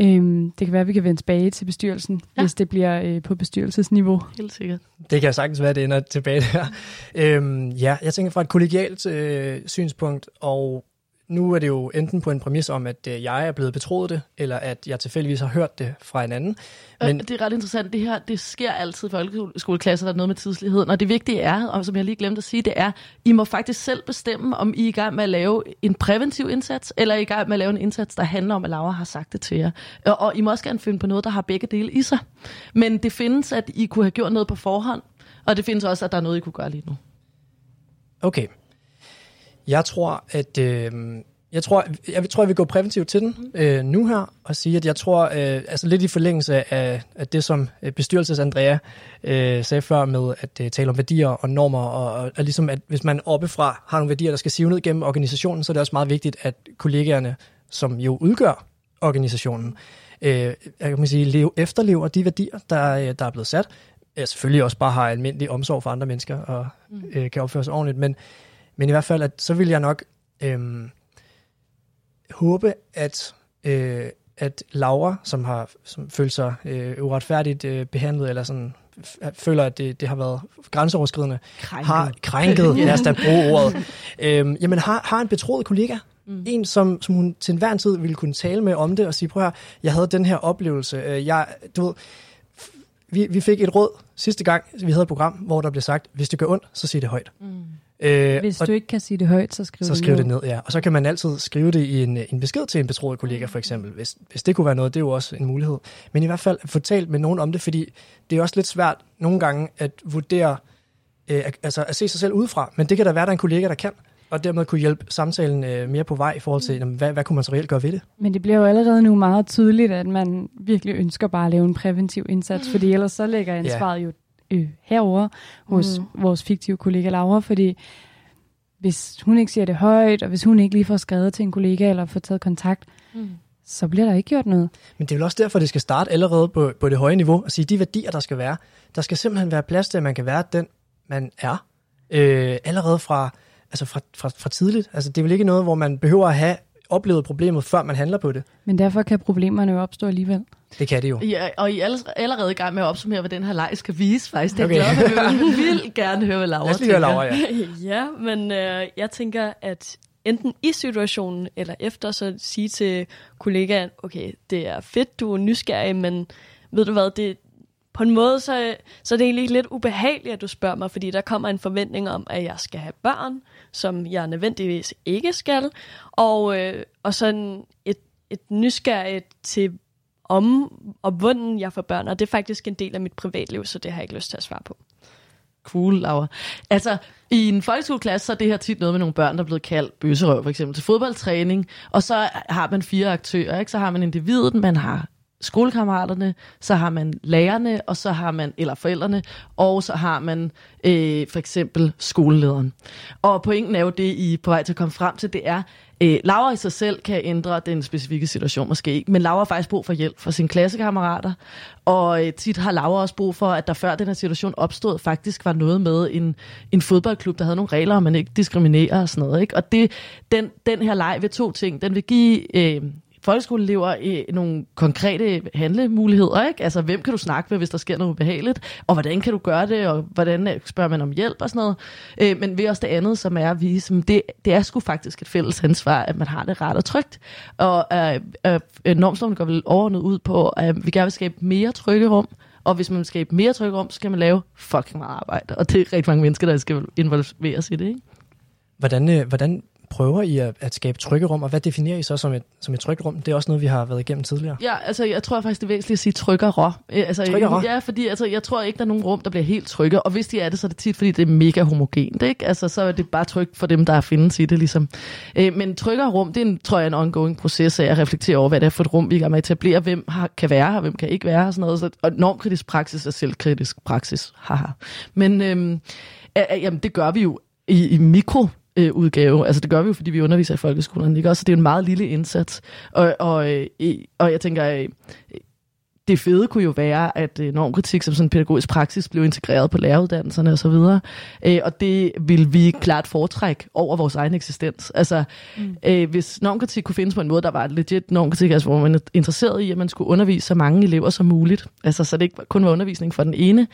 Øhm, det kan være, at vi kan vende tilbage til bestyrelsen, Ja. hvis det bliver øh, på bestyrelsesniveau. Helt sikkert. Det kan sagtens være, at det ender tilbage der. Øhm, ja, jeg tænker fra et kollegialt øh, synspunkt, og nu er det jo enten på en præmis om, at øh, jeg er blevet betroet det, eller at jeg tilfældigvis har hørt det fra en anden. Men det er ret interessant. Det her, det sker altid i folkeskoleklasser, der er noget med tidsligheden. Og det vigtige er, og som jeg lige glemte at sige, det er, I må faktisk selv bestemme, om I er i gang med at lave en præventiv indsats, eller er I i gang med at lave en indsats, der handler om, at Laura har sagt det til jer. Og, og I må også gerne finde på noget, der har begge dele i sig. Men det findes, at I kunne have gjort noget på forhånd, og det findes også, at der er noget, I kunne gøre lige nu. okay, jeg tror, at øh, jeg tror, jeg tror, jeg vil gå præventivt til den øh, nu her, og sige, at jeg tror, øh, altså lidt i forlængelse af, af det, som øh, bestyrelses Andrea øh, sagde før med at øh, tale om værdier og normer, og, og, og ligesom at hvis man oppefra har nogle værdier, der skal sive ned gennem organisationen, så er det også meget vigtigt, at kollegaerne, som jo udgør organisationen, øh, jeg kan man sige, leve, efterlever de værdier, der, øh, der er blevet sat. Jeg selvfølgelig også bare har almindelig omsorg for andre mennesker, og øh, kan opføre sig ordentligt, men, men i hvert fald, at så vil jeg nok øh, håbe, at, øh, at Laura, som har som følt sig øh, uretfærdigt øh, behandlet, eller sådan føler, at det, det har været grænseoverskridende, Krænket. har krænket, lad os da bruge ordet, øhm, jamen har, har en betroet kollega, Mm. En, som, som hun til enhver tid ville kunne tale med om det og sige, prøv her, jeg havde den her oplevelse. Øh, jeg, du ved, vi, vi fik et råd sidste gang, vi havde et program, hvor der blev sagt, hvis det gør ondt, så sig det højt. Mm. Øh, Hvis du ikke kan sige det højt, så skriv så det skriv ned. det ned. ja. Og så kan man altid skrive det i en, en besked til en betroet kollega, for eksempel. Hvis, hvis det kunne være noget, det er jo også en mulighed. Men i hvert fald få talt med nogen om det, fordi det er også lidt svært nogle gange at vurdere, øh, altså at se sig selv udefra. Men det kan der være, der er en kollega, der kan og dermed kunne hjælpe samtalen øh, mere på vej i forhold til, hvad, hvad kunne man så reelt gøre ved det? Men det bliver jo allerede nu meget tydeligt, at man virkelig ønsker bare at lave en præventiv indsats, fordi ellers så lægger ansvaret ja. jo øh, herover hos mm. vores fiktive kollega Laura, fordi hvis hun ikke siger det højt, og hvis hun ikke lige får skrevet til en kollega eller får taget kontakt, mm. så bliver der ikke gjort noget. Men det er vel også derfor, det skal starte allerede på, på det høje niveau, og sige, de værdier, der skal være, der skal simpelthen være plads til, at man kan være den, man er, øh, allerede fra, altså fra, fra, fra tidligt. Altså, det er vel ikke noget, hvor man behøver at have oplevet problemet, før man handler på det. Men derfor kan problemerne jo opstå alligevel. Det kan det jo. Ja, og I er allerede i gang med at opsummere, hvad den her leg skal vise, faktisk. Det okay. høre. Jeg vil gerne høre, hvad Laura tænker. Jeg Laura, ja. ja, men øh, jeg tænker, at enten i situationen eller efter, så sige til kollegaen, okay, det er fedt, du er nysgerrig, men ved du hvad, det, på en måde, så, så er det egentlig lidt ubehageligt, at du spørger mig, fordi der kommer en forventning om, at jeg skal have børn, som jeg nødvendigvis ikke skal, og, øh, og sådan et, et nysgerrigt til om og hvordan jeg får børn, og det er faktisk en del af mit privatliv, så det har jeg ikke lyst til at svare på. Cool, Laura. Altså, i en folkeskoleklasse, så er det her tit noget med nogle børn, der er blevet kaldt bøsserøv, for eksempel til fodboldtræning, og så har man fire aktører, ikke? Så har man individet, man har skolekammeraterne, så har man lærerne, og så har man, eller forældrene, og så har man øh, for eksempel skolelederen. Og pointen er jo det, I på vej til at komme frem til, det er, øh, Laura i sig selv kan ændre den specifikke situation måske ikke, men Laura har faktisk brug for hjælp fra sine klassekammerater, og øh, tit har Laura også brug for, at der før den her situation opstod, faktisk var noget med en, en fodboldklub, der havde nogle regler, om man ikke diskriminerer og sådan noget. Ikke? Og det, den, den her leg ved to ting, den vil give øh, folkeskoleelever i nogle konkrete handlemuligheder, ikke? Altså, hvem kan du snakke med, hvis der sker noget ubehageligt, og hvordan kan du gøre det, og hvordan øh, spørger man om hjælp og sådan noget. Øh, men ved også det andet, som er at vise, det, det er sgu faktisk et fælles ansvar, at man har det rart og trygt. Og øh, øh, øh normstormen går vel overordnet ud på, at vi gerne vil skabe mere trygge rum, og hvis man vil skabe mere trygge rum, så skal man lave fucking meget arbejde. Og det er rigtig mange mennesker, der skal involveres i det, ikke? Hvordan, øh, hvordan prøver I at, at skabe trygge rum, og hvad definerer I så som et, som et trygt rum? Det er også noget, vi har været igennem tidligere. Ja, altså jeg tror faktisk, det er væsentligt at sige tryggere. Øh, altså, tryggere? Ja, fordi altså, jeg tror ikke, der er nogen rum, der bliver helt trygge, og hvis de er det, så er det tit, fordi det er mega homogent, ikke? Altså, så er det bare trygt for dem, der findes i det, ligesom. Øh, men tryggere rum, det er, en, tror jeg, en ongoing proces af at reflektere over, hvad det er for et rum, vi kan med at etablere, hvem har, kan være her, hvem kan ikke være her, og sådan noget. Så, og normkritisk praksis er selvkritisk praksis, haha. Men øh, jamen, det gør vi jo i, i mikro øh, udgave. Altså det gør vi jo, fordi vi underviser i folkeskolen, ikke? Også det er en meget lille indsats. Og, og, øh, og jeg tænker, øh, det fede kunne jo være, at øh, normkritik som sådan pædagogisk praksis blev integreret på læreruddannelserne osv. Og, øh, og det vil vi klart foretrække over vores egen eksistens. Altså, mm. øh, hvis normkritik kunne findes på en måde, der var legit normkritik, altså hvor man er interesseret i, at man skulle undervise så mange elever som muligt, altså så det ikke kun var undervisning for den ene,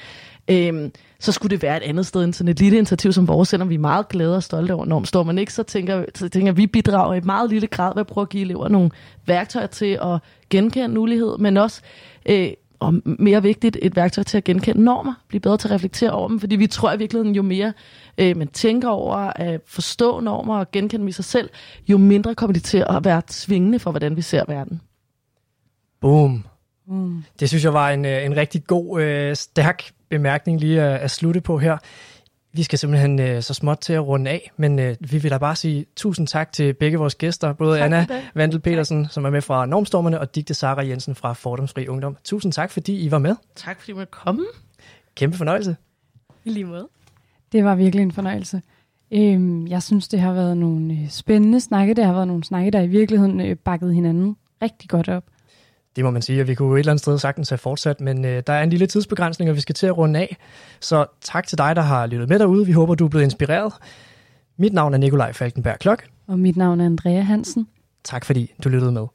øh, så skulle det være et andet sted end sådan et lille initiativ som vores, selvom vi er meget glade og stolte over norm. Står man ikke, så tænker, så tænker vi bidrager i meget lille grad ved at prøve at give elever nogle værktøjer til at genkende ulighed, men også øh, og mere vigtigt, et værktøj til at genkende normer, blive bedre til at reflektere over dem, fordi vi tror i virkeligheden, jo mere øh, man tænker over at forstå normer og genkende dem i sig selv, jo mindre kommer de til at være tvingende for, hvordan vi ser verden. Boom. Mm. Det synes jeg var en, øh, en rigtig god, øh, stærk bemærkning lige at, at slutte på her. Vi skal simpelthen øh, så småt til at runde af, men øh, vi vil da bare sige tusind tak til begge vores gæster, både tak Anna Vandel Petersen, som er med fra Normstormerne, og Digte Sara Jensen fra Fordomsfri Ungdom. Tusind tak, fordi I var med. Tak, fordi I måtte komme. Kæmpe fornøjelse. I lige måde. Det var virkelig en fornøjelse. Øhm, jeg synes, det har været nogle spændende snakke. Det har været nogle snakke, der i virkeligheden øh, bakket hinanden rigtig godt op. Det må man sige, og vi kunne jo et eller andet sted sagtens have fortsat, men øh, der er en lille tidsbegrænsning, og vi skal til at runde af. Så tak til dig, der har lyttet med derude. Vi håber, du er blevet inspireret. Mit navn er Nikolaj Falkenberg Klok. Og mit navn er Andrea Hansen. Tak fordi du lyttede med.